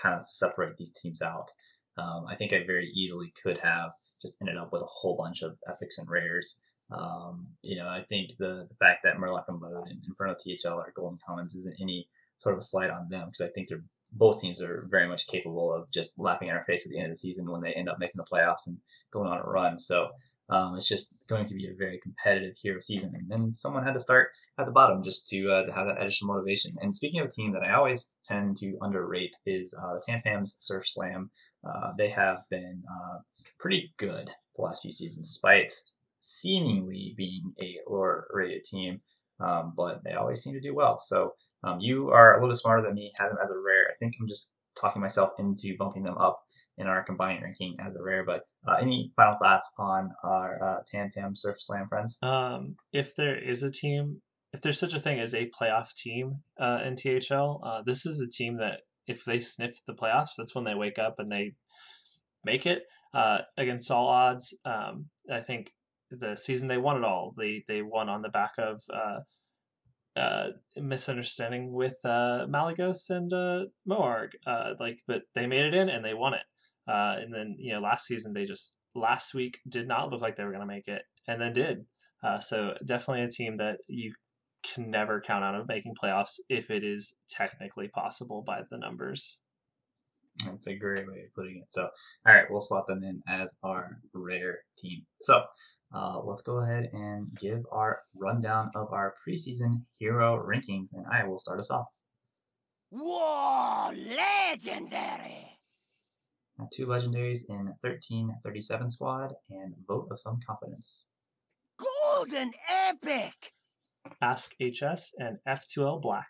kind of separate these teams out. Um, I think I very easily could have just ended up with a whole bunch of epics and rares. Um, you know, I think the, the fact that Murloc and Load and Inferno THL are golden commons isn't any sort of a slight on them because I think they're both teams are very much capable of just laughing in our face at the end of the season when they end up making the playoffs and going on a run. So um, it's just going to be a very competitive hero season, and then someone had to start at the bottom just to, uh, to have that additional motivation. And speaking of a team that I always tend to underrate is uh, the Tampams Surf Slam. Uh, they have been uh, pretty good the last few seasons, despite seemingly being a lower rated team, um, but they always seem to do well. So um, you are a little bit smarter than me, have them as a rare. I think I'm just talking myself into bumping them up in our combined ranking as a rare. But uh, any final thoughts on our uh, Tam Tam Surf Slam friends? Um, if there is a team, if there's such a thing as a playoff team uh, in THL, uh, this is a team that if they sniff the playoffs, that's when they wake up and they make it uh, against all odds. Um, I think the season they won it all. They they won on the back of uh, misunderstanding with uh, Malygos and uh, Moarg. Uh, like, but they made it in and they won it. Uh, and then you know last season they just last week did not look like they were going to make it and then did. Uh, so definitely a team that you can never count out of making playoffs if it is technically possible by the numbers. That's a great way of putting it. So, all right, we'll slot them in as our rare team. So, uh, let's go ahead and give our rundown of our preseason hero rankings, and I will start us off. Whoa, legendary! Two legendaries in 1337 squad and vote of some confidence. Golden epic! Ask HS and F2L Black.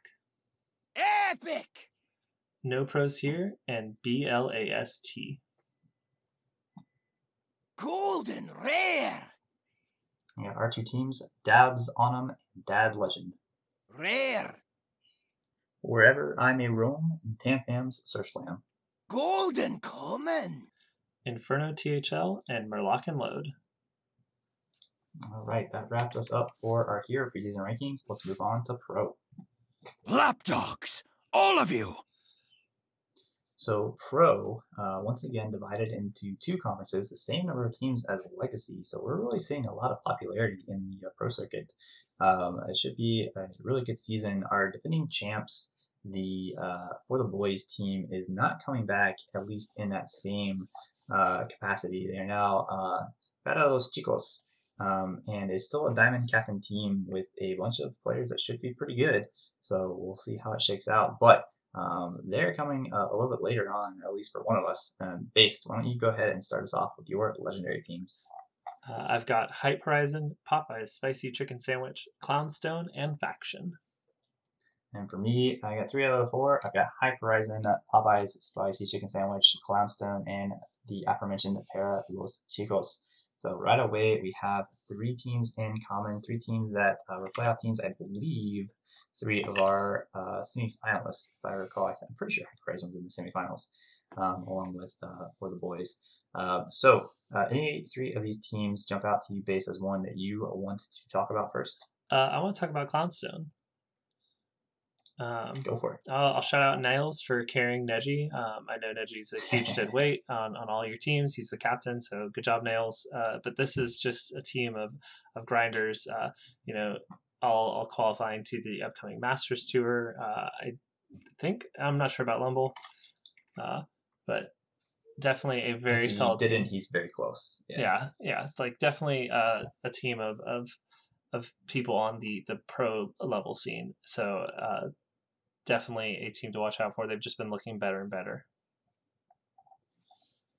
Epic! No pros here and BLAST. Golden rare! We got our two teams, Dabs on 'em and Dad Legend. Rare! Wherever I may roam, in Tampam's Surf Slam. Golden common! Inferno THL and Murloc and Load. All right, that wraps us up for our hero preseason rankings. Let's move on to pro. Lapdogs! All of you! So Pro, uh, once again, divided into two conferences, the same number of teams as Legacy. So we're really seeing a lot of popularity in the uh, Pro circuit. Um, it should be a really good season. Our defending champs, the uh, for the boys team, is not coming back at least in that same uh, capacity. They are now uh, para los chicos, um, and it's still a diamond captain team with a bunch of players that should be pretty good. So we'll see how it shakes out, but. Um, they're coming uh, a little bit later on, at least for one of us. Um, Based, why don't you go ahead and start us off with your legendary teams? Uh, I've got Hype Horizon, Popeye's Spicy Chicken Sandwich, Clownstone, and Faction. And for me, I got three out of the four. I've got Hype Horizon, Popeye's Spicy Chicken Sandwich, Clownstone, and the aforementioned Para Los Chicos. So right away, we have three teams in common, three teams that uh, were playoff teams, I believe, three of our uh, semifinalists, if I recall. I'm pretty sure Horizon was in the semifinals, um, along with uh, for the boys. Uh, so, uh, any three of these teams jump out to you based as one that you want to talk about first? Uh, I want to talk about Clownstone. Um, Go for it. I'll, I'll shout out Niles for carrying Neji. Um, I know Neji's a huge dead weight on, on all your teams. He's the captain, so good job, Nails. Uh, but this is just a team of, of grinders. Uh, you know, all, all qualifying to the upcoming Masters Tour. Uh, I think I'm not sure about Lumble, uh, but definitely a very he solid. Didn't team. he's very close? Yeah, yeah, it's like definitely uh, a team of, of of people on the the pro level scene. So uh, definitely a team to watch out for. They've just been looking better and better.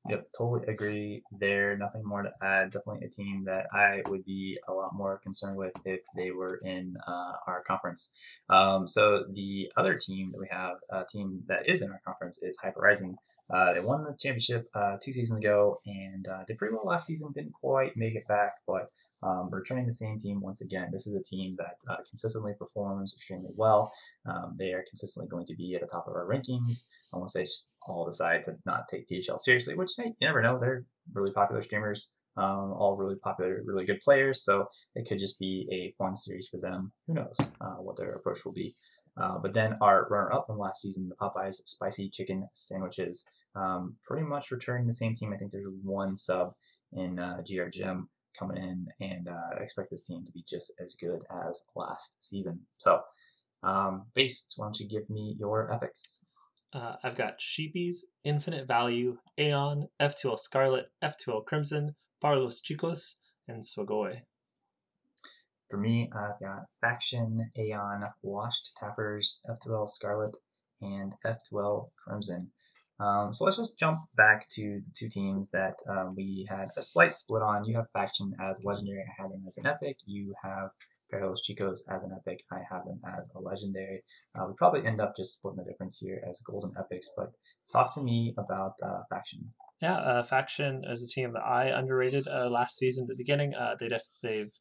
Yep, totally agree there. Nothing more to add. Definitely a team that I would be a lot more concerned with if they were in uh, our conference. Um, so the other team that we have, a team that is in our conference, is Hype Horizon. Uh, they won the championship uh, two seasons ago and uh, did pretty well last season. Didn't quite make it back, but um, returning the same team once again. This is a team that uh, consistently performs extremely well. Um, they are consistently going to be at the top of our rankings unless they just all decide to not take THL seriously, which hey, you never know. They're really popular streamers, um, all really popular, really good players. So it could just be a fun series for them. Who knows uh, what their approach will be. Uh, but then our runner-up from last season, the Popeyes spicy chicken sandwiches, um, pretty much returning the same team. I think there's one sub in uh, GR Gym coming in, and uh, I expect this team to be just as good as last season. So, um, based, why don't you give me your epics? Uh, I've got Sheepies, Infinite Value, Aeon, F2L Scarlet, F2L Crimson, Para Los Chicos, and Swagoy. For me, I've got Faction, Aeon, Washed Tappers, F2L Scarlet, and F2L Crimson. Um, so let's just jump back to the two teams that um, we had a slight split on. You have Faction as legendary, I had them as an epic. You have Para Los Chicos as an epic, I have them as a legendary. Uh, we probably end up just splitting the difference here as golden epics, but talk to me about uh, Faction. Yeah, uh, Faction is a team that I underrated uh, last season at the beginning. Uh, they def- they've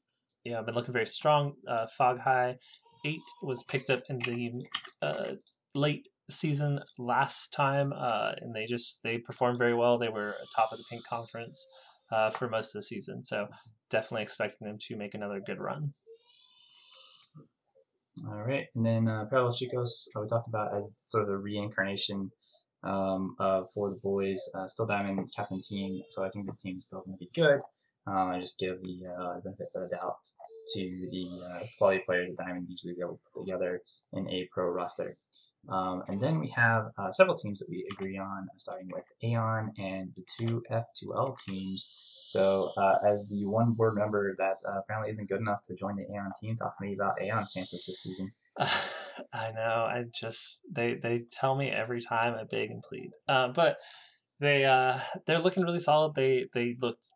you know, been looking very strong. Uh, Fog High 8 was picked up in the uh, late season last time, uh, and they just they performed very well. They were top of the pink conference uh, for most of the season, so definitely expecting them to make another good run. All right, and then uh, Para Los Chicos, uh, we talked about as sort of the reincarnation um, uh, for the boys. Uh, still Diamond captain team, so I think this team is still going to be good. Um, I just give the uh, benefit of the doubt to the uh, quality players that Diamond usually is able to put together in a pro roster. Um, and then we have uh, several teams that we agree on, starting with Aeon and the two F2L teams. So, uh, as the one board member that uh, apparently isn't good enough to join the Aeon team, talk to me about Aeon's chances this season. I know. I just they they tell me every time I beg and plead. Uh, but they uh, they're looking really solid. They they looked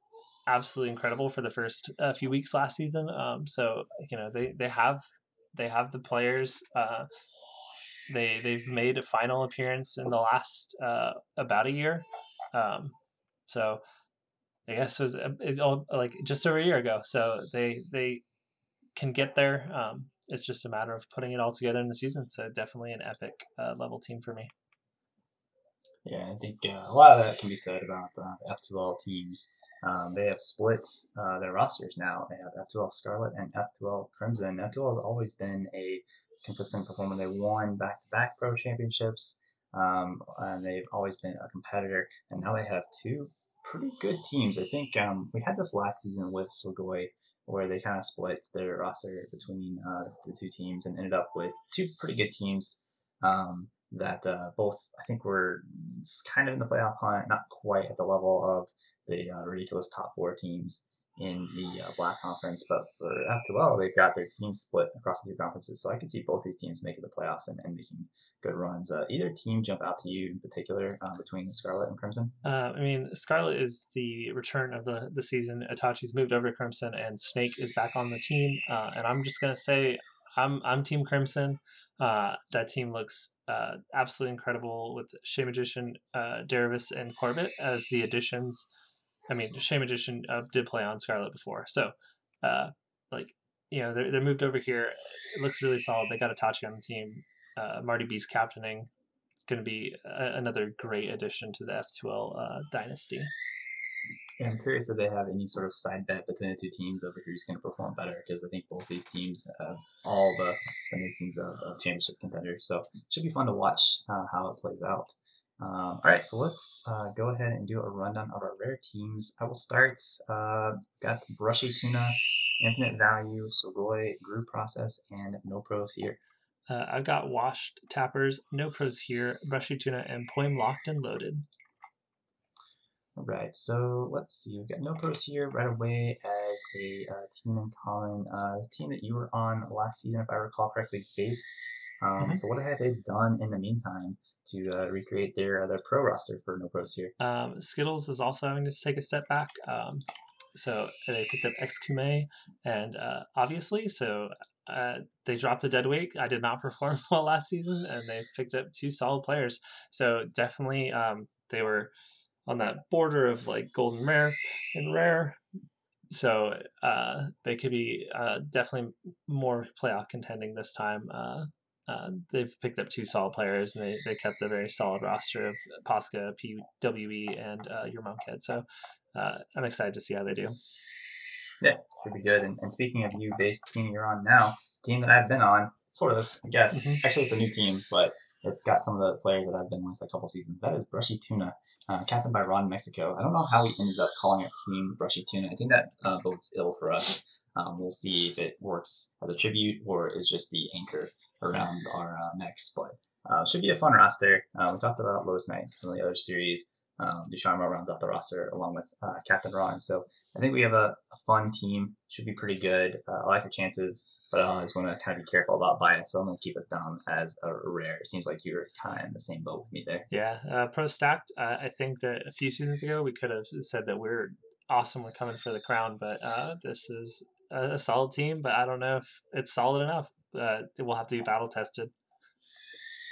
absolutely incredible for the first uh, few weeks last season. Um, so you know they they have they have the players. Uh, they they've made a final appearance in the last uh, about a year. Um, so I guess it was it, all, like just over a year ago. So they they can get there. Um, it's just a matter of putting it all together in the season. So definitely an epic uh, level team for me. Yeah, I think uh, a lot of that can be said about uh, F2L teams. Um, they have split uh, their rosters now. They have F2L Scarlet and F2L Crimson. F2L has always been a consistent performer. They won back-to-back pro championships. um, and they've always been a competitor. And now they have two pretty good teams. I think um, we had this last season with Sogoi where they kind of split their roster between uh, the two teams and ended up with two pretty good teams um, that uh, both I think were kind of in the playoff hunt, not quite at the level of the uh, ridiculous top four teams in the uh, Black Conference, but for F2L, they've got their teams split across the two conferences. So I can see both these teams making the playoffs and, and making good runs. Uh, either team jump out to you in particular uh, between Scarlet and Crimson? Uh, I mean, Scarlet is the return of the, the season. Itachi's moved over to Crimson, and Snake is back on the team. Uh, and I'm just gonna say, I'm I'm Team Crimson. Uh, that team looks absolutely incredible with Shea Magician, Darius, and Corbett as the additions. I mean, Shea Magician uh, did play on Scarlet before, so uh, like you know they're they're moved over here. It looks really solid. They got Itachi on the team. Uh, Marty B's captaining. It's going to be a, another great addition to the F2L uh, dynasty. Yeah, I'm curious if they have any sort of side bet between the two teams over who's going to perform better because I think both these teams have all the, the makings of, of championship contenders. So it should be fun to watch uh, how it plays out. Um, all right, so let's uh, go ahead and do a rundown of our rare teams. I will start. Uh, got Brushy Tuna, Infinite Value, Sogoi, Brew Process, and No Pros here. Uh, I've got washed tappers, no pros here, brushy tuna, and Point Locked and Loaded. All right, so let's see. We've got No Pros here right away as a uh, team in common. Uh, this team that you were on last season, if I recall correctly, based. Um, Mhm. So what have they done in the meantime to uh, recreate their uh, their pro roster for No Pros here? Um, Skittles is also having to take a step back. Um, so they picked up XQMA and uh, obviously, so uh, they dropped the dead weight. I did not perform well last season, and they picked up two solid players. So definitely, um, they were on that border of like golden rare and rare. So uh, they could be uh, definitely more playoff contending this time. Uh, they've picked up two solid players, and they, they kept a very solid roster of Posca, PWE, and uh, your mom kid. So uh, I'm excited to see how they do. Yeah, should be good. And, and speaking of you, based team you're on now, team that I've been on, sort of, I guess. Mhm. Actually, it's a new team, but it's got some of the players that I've been with a couple seasons. That is Brushy Tuna, uh, captained by Ron Mexico. I don't know how we ended up calling it Team Brushy Tuna. I think that uh, bodes ill for us. Um, we'll see if it works as a tribute or is just the anchor around our uh, necks. But uh, should be a fun roster. Uh, we talked about Lotus Knight from the other series. Um, Ducharme rounds out the roster along with uh, Captain Ron. So I think we have a, a fun team. Should be pretty good. Uh, I like our chances, but I always want to kind of be careful about bias. So I'm going to keep us down as a rare. It seems like you're kind of in the same boat with me there. Yeah, uh, pro stacked. Uh, I think that a few seasons ago we could have said that we're awesome. We're coming for the crown, but this is a, a solid team. But I don't know if it's solid enough. Uh, it will have to be battle tested.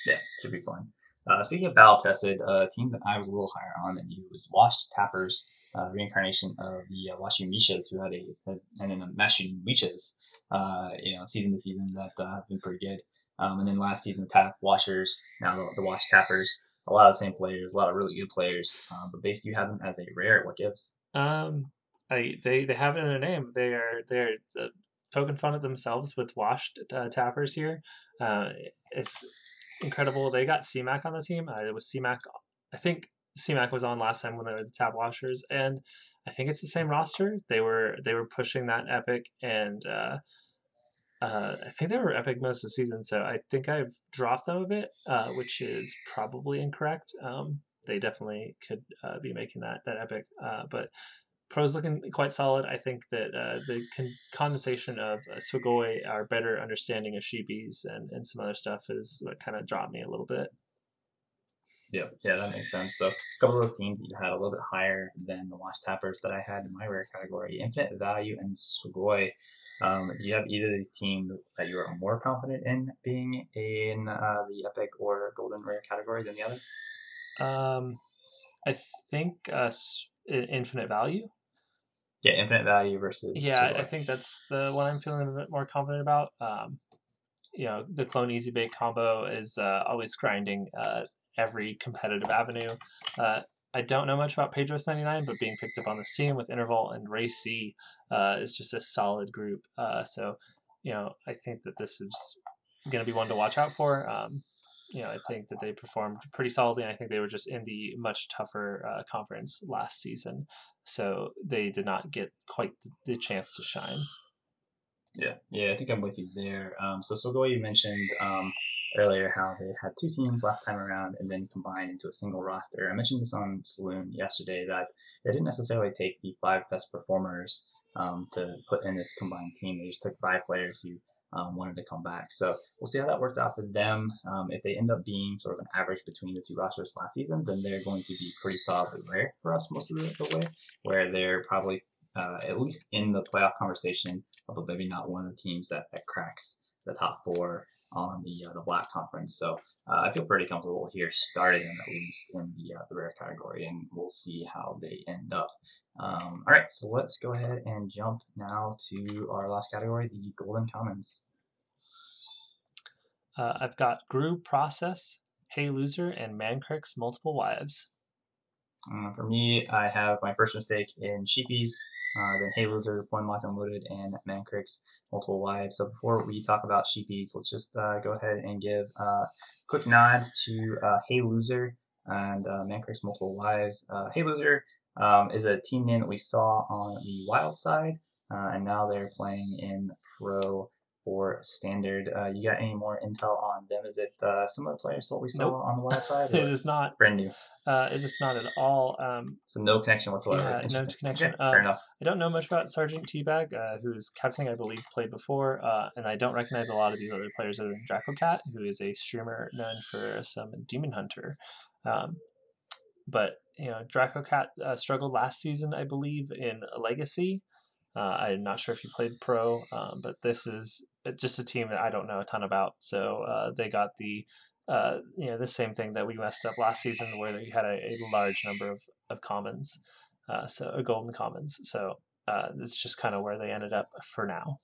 Yeah, should be fun. Uh, speaking of battle tested, uh, a team that I was a little higher on than you was Washed Tappers, uh, reincarnation of the uh, Washu Mishas, who had a, a and then the Mashu Mishas, uh, you know, season to season that uh, have been pretty good. Um, and then last season, the Tap Washers, now the, the Wash Tappers, a lot of the same players, a lot of really good players. Um, but based, you have them as a rare. What gives? Um, I, they they have it in their name. They are they're uh, poking fun at themselves with washed uh, tappers here. Uh, it's incredible. They got CMAC on the team. Uh, it was CMAC. I think CMAC was on last time when they were the tap washers, and I think it's the same roster. They were they were pushing that epic, and uh, uh, I think they were epic most of the season. So I think I've dropped them a bit, which is probably incorrect. Um, they definitely could be making that that epic, but pros looking quite solid. I think that uh, the con- condensation of uh, Sugoi, our better understanding of Sheepies and, and some other stuff is what kind of dropped me a little bit. Yeah, yeah, that makes sense. So a couple of those teams that you had a little bit higher than the Wash Tappers that I had in my rare category, Infinite Value and Sugoi. Um, do you have either of these teams that you are more confident in being in uh, the Epic or Golden Rare category than the other? Um, I think uh, Infinite Value. Yeah, Infinite Value versus Yeah, I think that's the one I'm feeling a bit more confident about. Um, you know, the clone easy bake combo is uh, always grinding uh, every competitive avenue. Uh, I don't know much about Pedros 99, but being picked up on this team with Interval and Ray C uh, is just a solid group. Uh, so, you know, I think that this is going to be one to watch out for. Um, you know, I think that they performed pretty solidly. And I think they were just in the much tougher uh, conference last season, so they did not get quite the, chance to shine. Yeah, yeah, I think I'm with you there. Um, so Sogol, you mentioned um, earlier how they had two teams last time around and then combined into a single roster. I mentioned this on Saloon yesterday that they didn't necessarily take the five best performers um, to put in this combined team. They just took five players who um, wanted to come back. So we'll see how that works out for them. Um, if they end up being sort of an average between the two rosters last season, then they're going to be pretty solidly rare for us most of the, the way, where they're probably uh, at least in the playoff conversation, although maybe not one of the teams that, that cracks the top four on the uh, the Black Conference. So uh, I feel pretty comfortable here starting them at least in the uh, the rare category, and we'll see how they end up. Um, all right, so let's go ahead and jump now to our last category, the Golden Commons. Uh, I've got Gru Process, Hey Loser, and Mancrick's Multiple Wives. Uh, for me, I have my first mistake in Sheepies, uh, then Hey Loser, Point Locked Unloaded, and Mancrick's Multiple Wives. So before we talk about Sheepies, let's just uh, go ahead and give a quick nod to uh, Hey Loser and uh, Mancrick's Multiple Wives. Uh, hey Loser um, is a team name that we saw on the Wild side, uh, and now they're playing in Pro or Standard. Uh, you got any more intel on them? Is it uh, similar players to what we saw Nope. on the Wild side? it is not. brand new. Uh, it is not at all. Um, So no connection whatsoever. Yeah, no connection. Okay, fair Um, enough. I don't know much about Sergeant Teabag, uh, who's captain, I believe, played before, uh, and I don't recognize a lot of these other players other than Draco Cat, who is a streamer known for some Demon Hunter. Um, but you know, Draco Cat uh, struggled last season, I believe, in Legacy. Uh, I'm not sure if he played pro, um, but this is just a team that I don't know a ton about. So uh, they got the uh, you know the same thing that we messed up last season, where they had a, a large number of, of commons, uh, so uh, golden commons. So uh, it's just kind of where they ended up for now.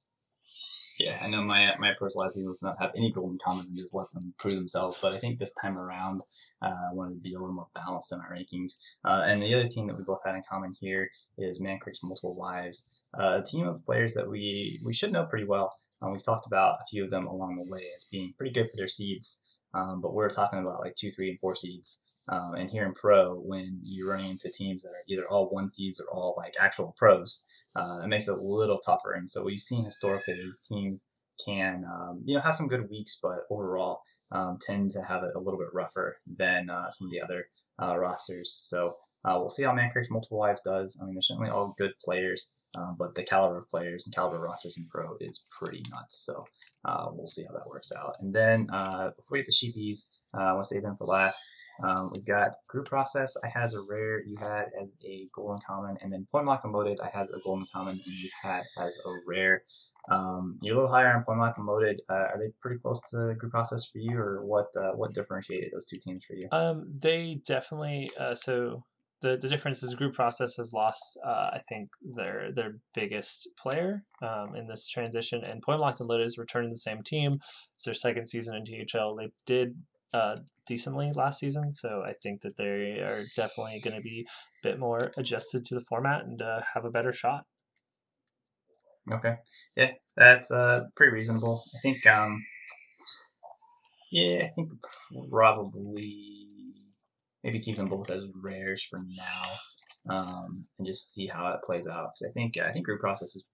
Yeah, I know my my approach last season was not have any golden commons and just let them prove themselves. But I think this time around, uh, I wanted to be a little more balanced in my rankings. Uh, and the other team that we both had in common here is Mancrick's Multiple Wives, uh, a team of players that we we should know pretty well. Um, we've talked about a few of them along the way as being pretty good for their seeds, um, but we're talking about like two, three, and four seeds. Um, and here in pro, when you're running into teams that are either all one seeds or all like actual pros, uh, it makes it a little tougher. And so what you've seen historically is teams can um, you know have some good weeks, but overall um, tend to have it a little bit rougher than uh, some of the other uh, rosters. So uh, we'll see how Mancrick's Multiple Wives does. I mean, they're certainly all good players, um, but the caliber of players and caliber rosters in pro is pretty nuts. So uh, we'll see how that works out. And then uh, before we get the Sheepies, uh, I want to save them for last. Um, we've got group process. I has a rare. You had as a golden common, and then point lock and loaded. I has a golden common, and you had as a rare. Um, you're a little higher on point lock and loaded. Uh, are they pretty close to group process for you, or what? Uh, what differentiated those two teams for you? Um, they definitely. Uh, so the the difference is group process has lost. Uh, I think their their biggest player um, in this transition, and Point Locked and Loaded is returning the same team. It's their second season in THL. They did uh, decently last season, so I think that they are definitely going to be a bit more adjusted to the format and uh, have a better shot. Okay. Yeah, that's uh pretty reasonable. I think um yeah, I think probably maybe keep them both as rares for now. Um and just see how it plays out. 'Cause I think I think group process is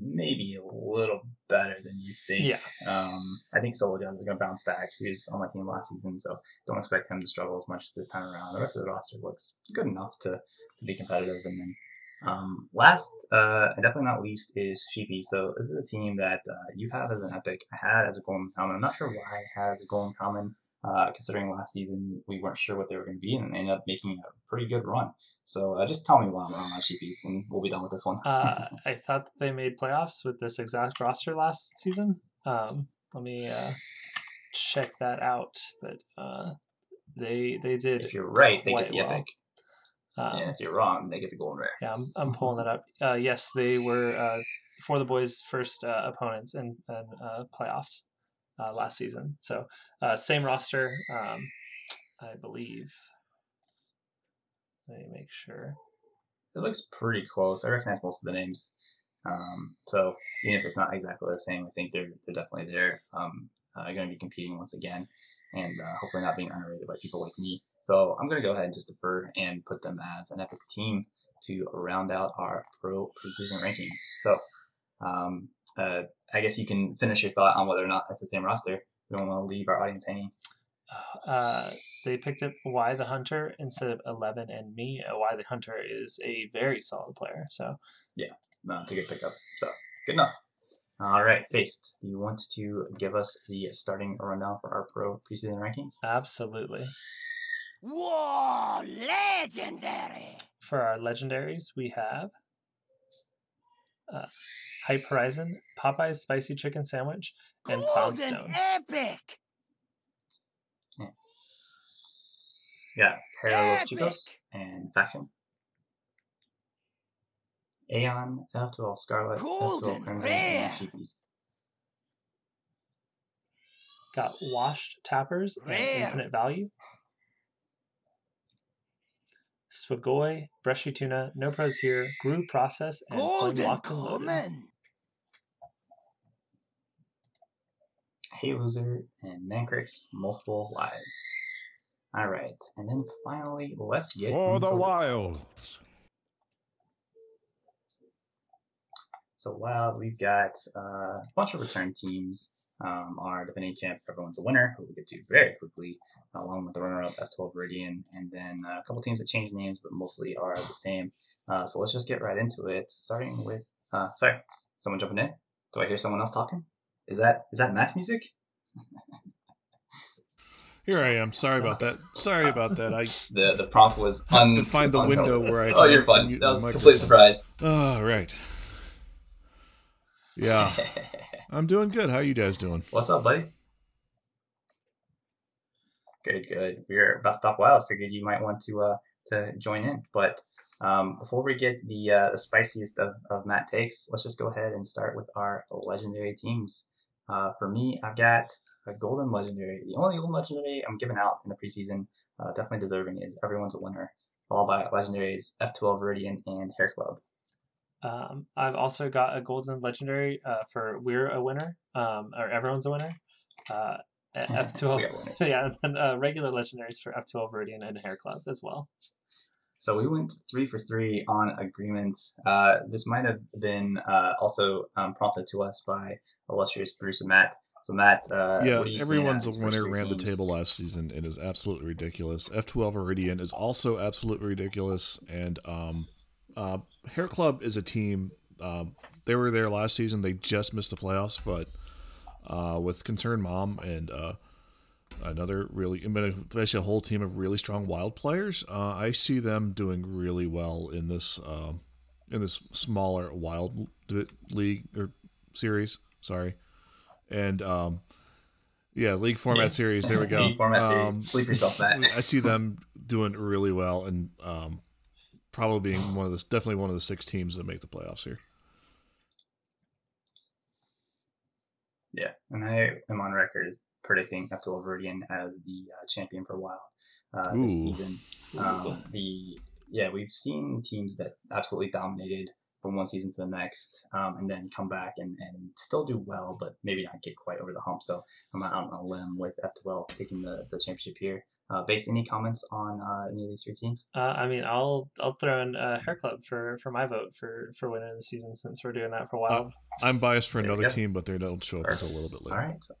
maybe a little better than you think. Yeah. Um I think Solo Jones is gonna bounce back. He was on my team last season, so don't expect him to struggle as much this time around. The rest of the roster looks good enough to, to be competitive and then um, last, uh, and definitely not least, is Sheepy. So this is a team that uh, you have as an epic. I had as a golden common. I'm not sure why it has a golden common, uh, considering last season we weren't sure what they were going to be, and they ended up making a pretty good run. So uh, just tell me why I'm wrong on Sheepies, and we'll be done with this one. Uh, I thought that they made playoffs with this exact roster last season. Um, let me uh, check that out, but uh, they they did. if you're right, they get the well. epic. Um, and if you're wrong, they get the golden rare. Yeah, I'm, I'm pulling that up. Uh, yes, they were uh, for the boys' first uh, opponents in, in uh, playoffs uh, last season. So uh, same roster, um, I believe. Let me make sure. It looks pretty close. I recognize most of the names. Um, so even if it's not exactly the same, I think they're they're definitely there. Um, uh, going to be competing once again. and uh, hopefully not being underrated by people like me. So I'm going to go ahead and just defer and put them as an epic team to round out our pro preseason rankings. So um, uh, I guess you can finish your thought on whether or not it's the same roster. We don't want to leave our audience hanging. Uh, they picked up Why the Hunter instead of Eleven and me. Why the Hunter is a very solid player. So yeah, No, it's a good pickup. So good enough. All right, Paste. Do you want to give us the starting rundown for our pro preseason rankings? absolutely. Whoa, legendary! For our legendaries, we have uh, Hype Horizon, Popeye's Spicy Chicken Sandwich, and Golden Cloudstone. epic! Hmm. Yeah, Para Los Chicos and Faction. Aeon, F12 Scarlet, F12 Golden Crimson, Rare. and Sheepies. Got Washed Tappers and Infinite Value. Swagoi, Brushy Tuna, No Pros Here, Grew Process, and Flame Golden Locked and Loaded. coming! Hey Loser, and Mancrix, Multiple Lives. Alright, and then finally, let's get For into the wilds. So Wild, we've got uh, a bunch of return teams. Um, our defending champ, everyone's a winner, who we'll get to very quickly, along with the runner-up F12 Viridian, and then uh, a couple teams that change names, but mostly are the same. Uh, so let's just get right into it, starting with. Uh, sorry, someone jumping in. Do I hear someone else talking? Is that is that Matt's music? Here I am. Sorry about that. Sorry about that. I The the prompt was un- to find the window unhelpful. where I Oh, you're fine. mute That was a complete surprise. oh right. Yeah, I'm doing good. How are you guys doing? What's up, buddy? Good, good. We're about to talk wild. Figured you might want to uh to join in, but um, before we get the uh, the spiciest of, of Matt takes, let's just go ahead and start with our legendary teams. Uh, for me, I've got a golden legendary. The only golden legendary I'm giving out in the preseason, uh, definitely deserving, is everyone's a winner. Followed by legendaries F12 Viridian and Hair Club. Um, I've also got a golden legendary uh, for we're a winner, um, or everyone's a winner. Uh, F12, yeah, and then uh, regular legendaries for F twelve Viridian and Hair Club as well. So we went three for three on agreements. Uh, this might have been uh, also um, prompted to us by illustrious Bruce and Matt. So Matt, uh, yeah, what are you everyone's a of these first winner. Ran the table last season. And it is absolutely ridiculous. F12 Viridian is also absolutely ridiculous. And um, uh, Hair Club is a team. Um, they were there last season. They just missed the playoffs, but uh, with Concerned Mom and uh, another really, basically a whole team of really strong wild players, uh, I see them doing really well in this um, in this smaller wild league or series. Sorry, and um, yeah, league format Yeah. series. There we go. League format series. Um, Sleep yourself, Matt. I see them doing really well and um, probably being one of the definitely one of the six teams that make the playoffs here. Yeah, and I am on record as predicting F12 Viridian as the uh, champion for Wild uh, this season. Um, the yeah, we've seen teams that absolutely dominated from one season to the next, um, and then come back and, and still do well, but maybe not get quite over the hump. So I'm out on a limb with F12 taking the, the championship here. Uh, based any comments on uh, any of these three teams? Uh, I mean, I'll I'll throw in uh, Hair Club for for my vote for for winner of the season since we're doing that for a while. I'm biased for There another team, but they don't show up until a little bit later. right, so,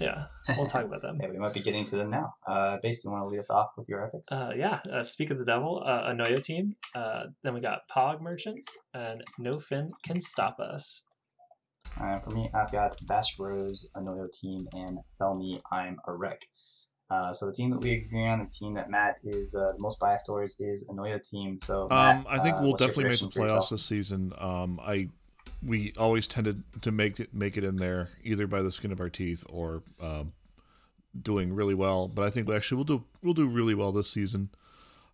yeah, we'll talk about them. yeah, we might be getting to them now. Uh, based, you want to lead us off with your epics? Uh, yeah, uh, Speak of the Devil, uh, Anoyo team. Uh, then we got Pog Merchants, and No Fin Can Stop Us. Uh, for me, I've got Bash Bros, Anoyo team, and Felmy, I'm a wreck. Uh, so the team that we agree on, the team that Matt is uh, the most biased towards, is Anoyo team. So Matt, Um, I think uh, we'll definitely make the playoffs this season. Um, I we always tended to make it make it in there either by the skin of our teeth or um, doing really well. But I think actually we'll do we'll do really well this season.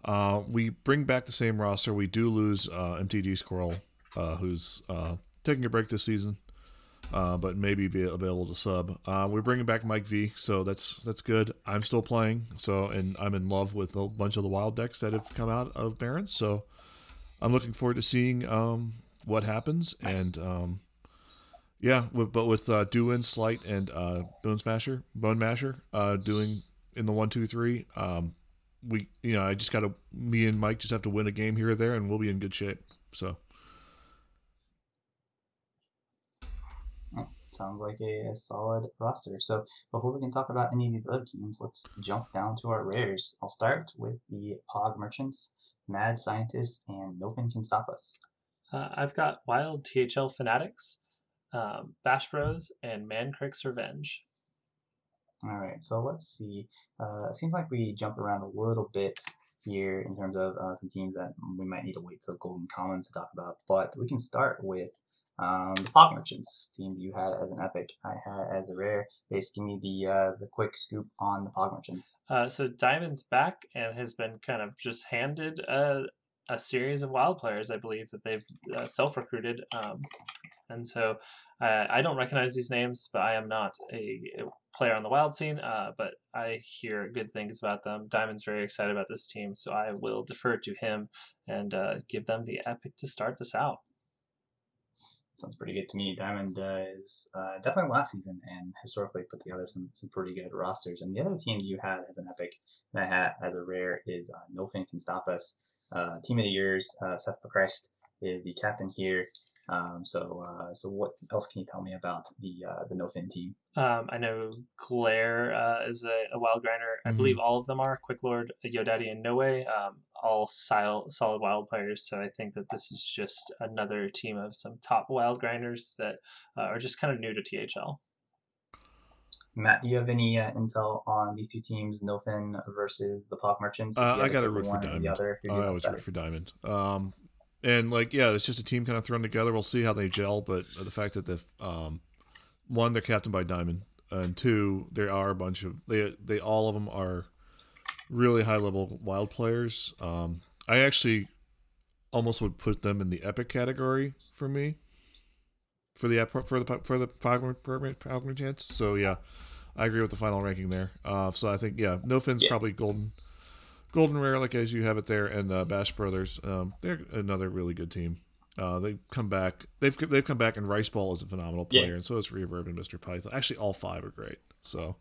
Uh, we bring back the same roster. We do lose uh, MTG Squirrel, uh, who's uh, taking a break this season, uh, but maybe be available to sub. Uh, we're bringing back Mike V, so that's that's good. I'm still playing, so and I'm in love with a bunch of the wild decks that have come out of Barons. So I'm looking forward to seeing um, what happens. Nice. And um, Yeah, with, but with uh, Duin, Slight, and uh, Bone Smasher, Bone Masher, uh, doing in the one, two, three. Um, we, you know, I just got to me and Mike just have to win a game here or there, and we'll be in good shape. So Sounds like a, a solid roster. So before we can talk about any of these other teams, let's jump down to our rares. I'll start with the Pog Merchants, Mad Scientist, and Nothing Can Stop Us. Uh, I've got Wild THL Fanatics, um, Bash Bros, and Mancrick's Revenge. All right, so let's see. Uh, it seems like we jump around a little bit here in terms of uh, some teams that we might need to wait till Golden Commons to talk about, but we can start with um, the Pog Merchants team you had as an epic. I had as a rare. Basically, give me the uh, the quick scoop on the Pog Merchants. Uh, so Diamond's back and has been kind of just handed a, a series of wild players, I believe, that they've uh, self recruited. Um, and so uh, I don't recognize these names, but I am not a, a player on the wild scene. Uh, but I hear good things about them. Diamond's very excited about this team, so I will defer to him and uh, give them the epic to start this out. Sounds pretty good to me. Diamond uh, is uh, definitely last season and historically put together some, some pretty good rosters. And the other team you had as an epic that I had as a rare is No Fin Can Stop Us. Uh, team of the years, uh, Seth Christ is the captain here. Um, so, uh, so what else can you tell me about the uh, the No Fin team? Um, I know Claire uh, is a, a wild grinder. I believe all of them are Quick Lord, Yodaddy, and No Way. Um, all solid, solid wild players. So I think that this is just another team of some top wild grinders that uh, are just kind of new to THL. Matt, do you have any uh, intel on these two teams, No Fin versus the Pog Merchants? uh, I got to root for Diamond. The other, who I always root for Diamond. Um, and like, yeah, it's just a team kind of thrown together. We'll see how they gel, but the fact that the um, one, they're captained by Diamond, and two, there are a bunch of they they all of them are really high level wild players. Um, I actually almost would put them in the epic category for me. For the for the for the Falcon chance, so yeah, I agree with the final ranking there. Uh, so I think yeah, No Fin's Yeah. probably golden, golden rare like as you have it there, and uh, Bash Brothers, um, they're another really good team. Uh, they come back. They've they've come back, and Rice Ball is a phenomenal Yeah. player, and so is Reverb and Mr. Python. Actually, all five are great. So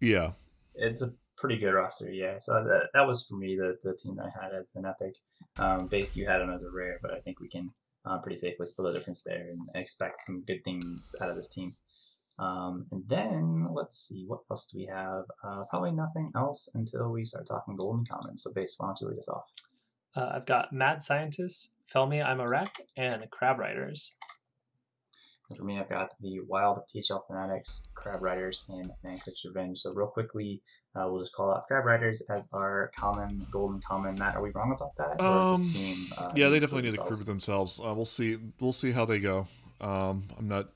yeah, it's a pretty good roster, yeah. So that, that was for me the, the team that I had as an epic. Um, based you had them as a rare, but I think we can uh, pretty safely split the difference there and expect some good things out of this team. Um, and then let's see what else do we have? Uh, probably nothing else until we start talking golden commons. So base, why don't you lead us off? Uh, I've got Mad Scientists, Felmy I'm a Wreck, and Crab Riders. For me, I've got the Wild THL Fanatics, Crab Riders, and Mancrick's Revenge. So real quickly, uh, we'll just call out Crab Riders as our common golden common. Matt, are we wrong about that? Or is this Um, team, uh, yeah, they definitely need to prove themselves. Uh, we'll see. We'll see how they go. Um, I'm not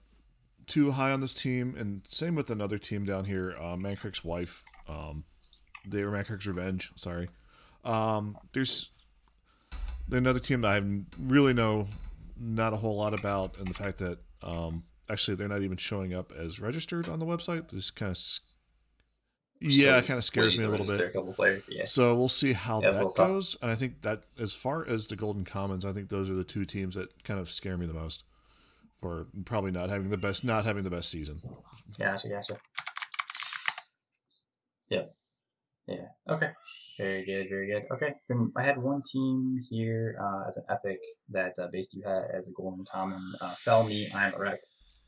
too high on this team, and same with another team down here, uh, Mancrick's wife. Um, they were Mancrick's Revenge. Sorry. Um, there's another team that I really know not a whole lot about, and the fact that um, actually they're not even showing up as registered on the website. This kind of yeah, it kind of scares me a little bit. A couple players, yeah. So we'll see how Yeah, that tough. goes. And I think that as far as the Golden Commons, I think those are the two teams that kind of scare me the most for probably not having the best not having the best season. Gotcha, gotcha. Yep. Yeah. Okay. Very good. Very good. Okay. Then I had one team here uh, as an epic that uh, based you had as a golden common. Uh, fell me. I'm a wreck.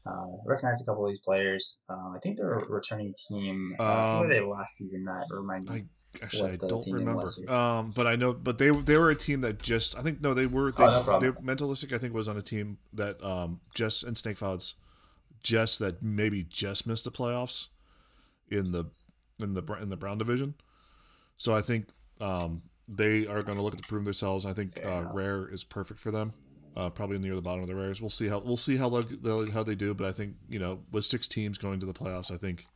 Uh, recognize a couple of these players. Uh, I think they're a returning team. Uh, Um, were they last season? That remind me. I actually I don't remember. Um, but I know but they they were a team that just I think no they were they, Oh, no they mentalistic I think was on a team that um just and Snake Clouds just that maybe just missed the playoffs in the in the in the Brown division. So I think um, they are going to look to prove themselves. I think uh, rare is perfect for them. Uh, probably near the bottom of the rares. We'll see how we'll see how they, how they do. But I think you know with six teams going to the playoffs, I think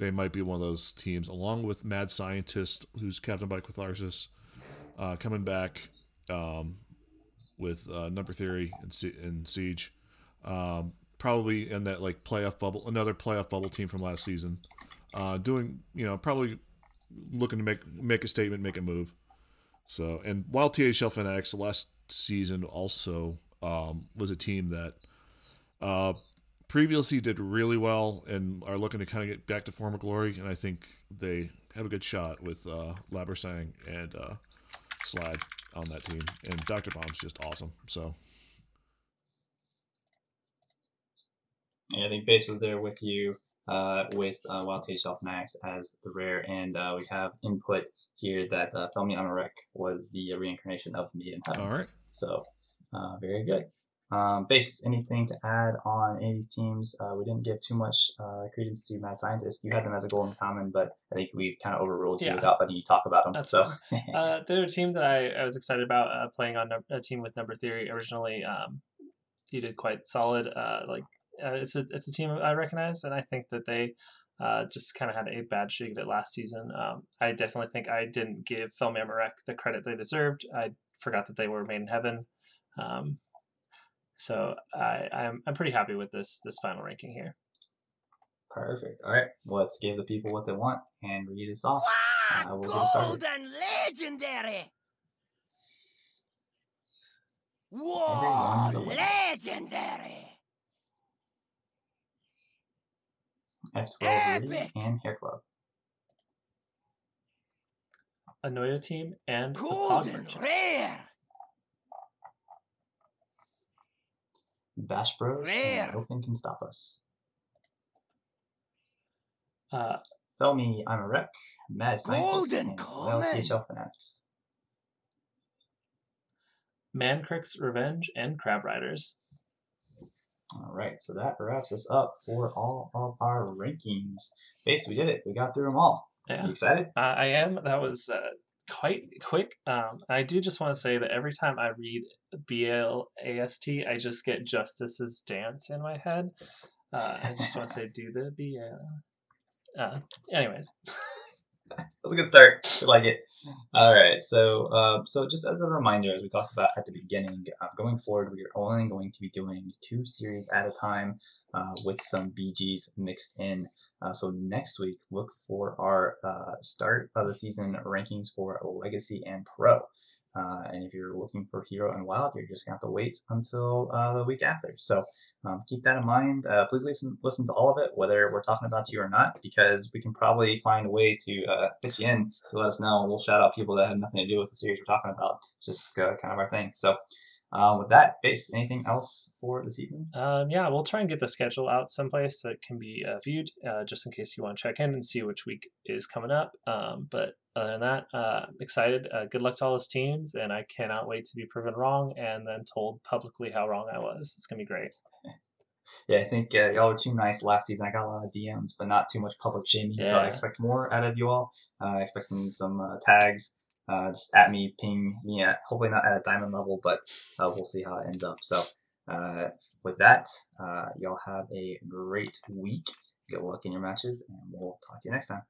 they might be one of those teams, along with Mad Scientist, who's captain by Catharsis, uh, coming back um, with uh, Number Theory and, Sie- and Siege. Um, probably in that like playoff bubble, another playoff bubble team from last season. Uh, doing you know probably looking to make make a statement, make a move. So and while THL Fanatics last season also um, was a team that Uh, previously did really well and are looking to kind of get back to former glory, and I think they have a good shot with uh, Labersang and uh, Slide on that team. And Dr. Bomb's just awesome. So And I think Base was there with you uh, with uh, Wild THL Max as the rare, and uh, we have input here that uh, Felmy Amarek was the reincarnation of Maiden Heaven. all right. So uh, very good. Um, Base, anything to add on any of these teams? Uh, we didn't give too much uh, credence to Mad Scientist. You had them as a goal in common, but I think we've kind of overruled you Yeah. without letting you talk about them. That's so uh, they're a team that I, I was excited about uh, playing on a team with Number Theory originally. Um, he did quite solid. Uh, like uh, it's a it's a team I recognize, and I think that they uh, just kind of had a bad streak of it last season. Um, I definitely think I didn't give Film Amarek the credit they deserved. I forgot that they were made in heaven. Um, so I, I'm I'm pretty happy with this this final ranking here. perfect. All right, let's give the people what they want and read us off. Wow, Uh, we'll get started. gold and legendary. Whoa, Everyone's winner. legendary. F12 Rudy and Hair Club. Anoyo team and the Pod Gold Merchants. rare. Bash Bros Rare. and Nothing Can Stop Us. Uh, Felmy, I'm a wreck. Mad Scientist Golden and Well Comet. THL Fanatics. Mancrick's Revenge and Crab Riders. All right, so that wraps us up for all of our rankings. Base, we did it. We got through them all. Yeah. You excited? Uh, I am. That was uh, quite quick. Um, I do just want to say that every time I read BLAST, I just get Justice's dance in my head. Uh, I just want to say, do the B L. Uh, anyways, That's a good start. I like it. All right. So, uh, so just as a reminder, as we talked about at the beginning, uh, going forward, we are only going to be doing two series at a time uh, with some BGs mixed in. Uh, so next week, look for our uh, start of the season rankings for Legacy and Pro. Uh, and if you're looking for Hero and Wild, you're just gonna have to wait until the week after. So um, keep that in mind. Uh, please listen listen to all of it, whether we're talking about you or not, because we can probably find a way to uh, fit you in to let us know. We'll shout out people that have nothing to do with the series we're talking about. It's just uh, kind of our thing. So um, with that, base, anything else for this evening? um, yeah, we'll try and get the schedule out someplace that can be uh, viewed, uh, just in case you want to check in and see which week is coming up. Um, but other than that, uh, I'm excited. Uh, good luck to all those teams, and I cannot wait to be proven wrong and then told publicly how wrong I was. It's gonna be great. Yeah, I think uh, y'all were too nice last season. I got a lot of DMs, but not too much public shaming. So I expect more out of you all. Uh, I expect some, some uh, tags. Uh, just at me, ping me at hopefully not at a diamond level, but uh, we'll see how it ends up. So uh, with that, uh, y'all have a great week. Good luck in your matches, and we'll talk to you next time.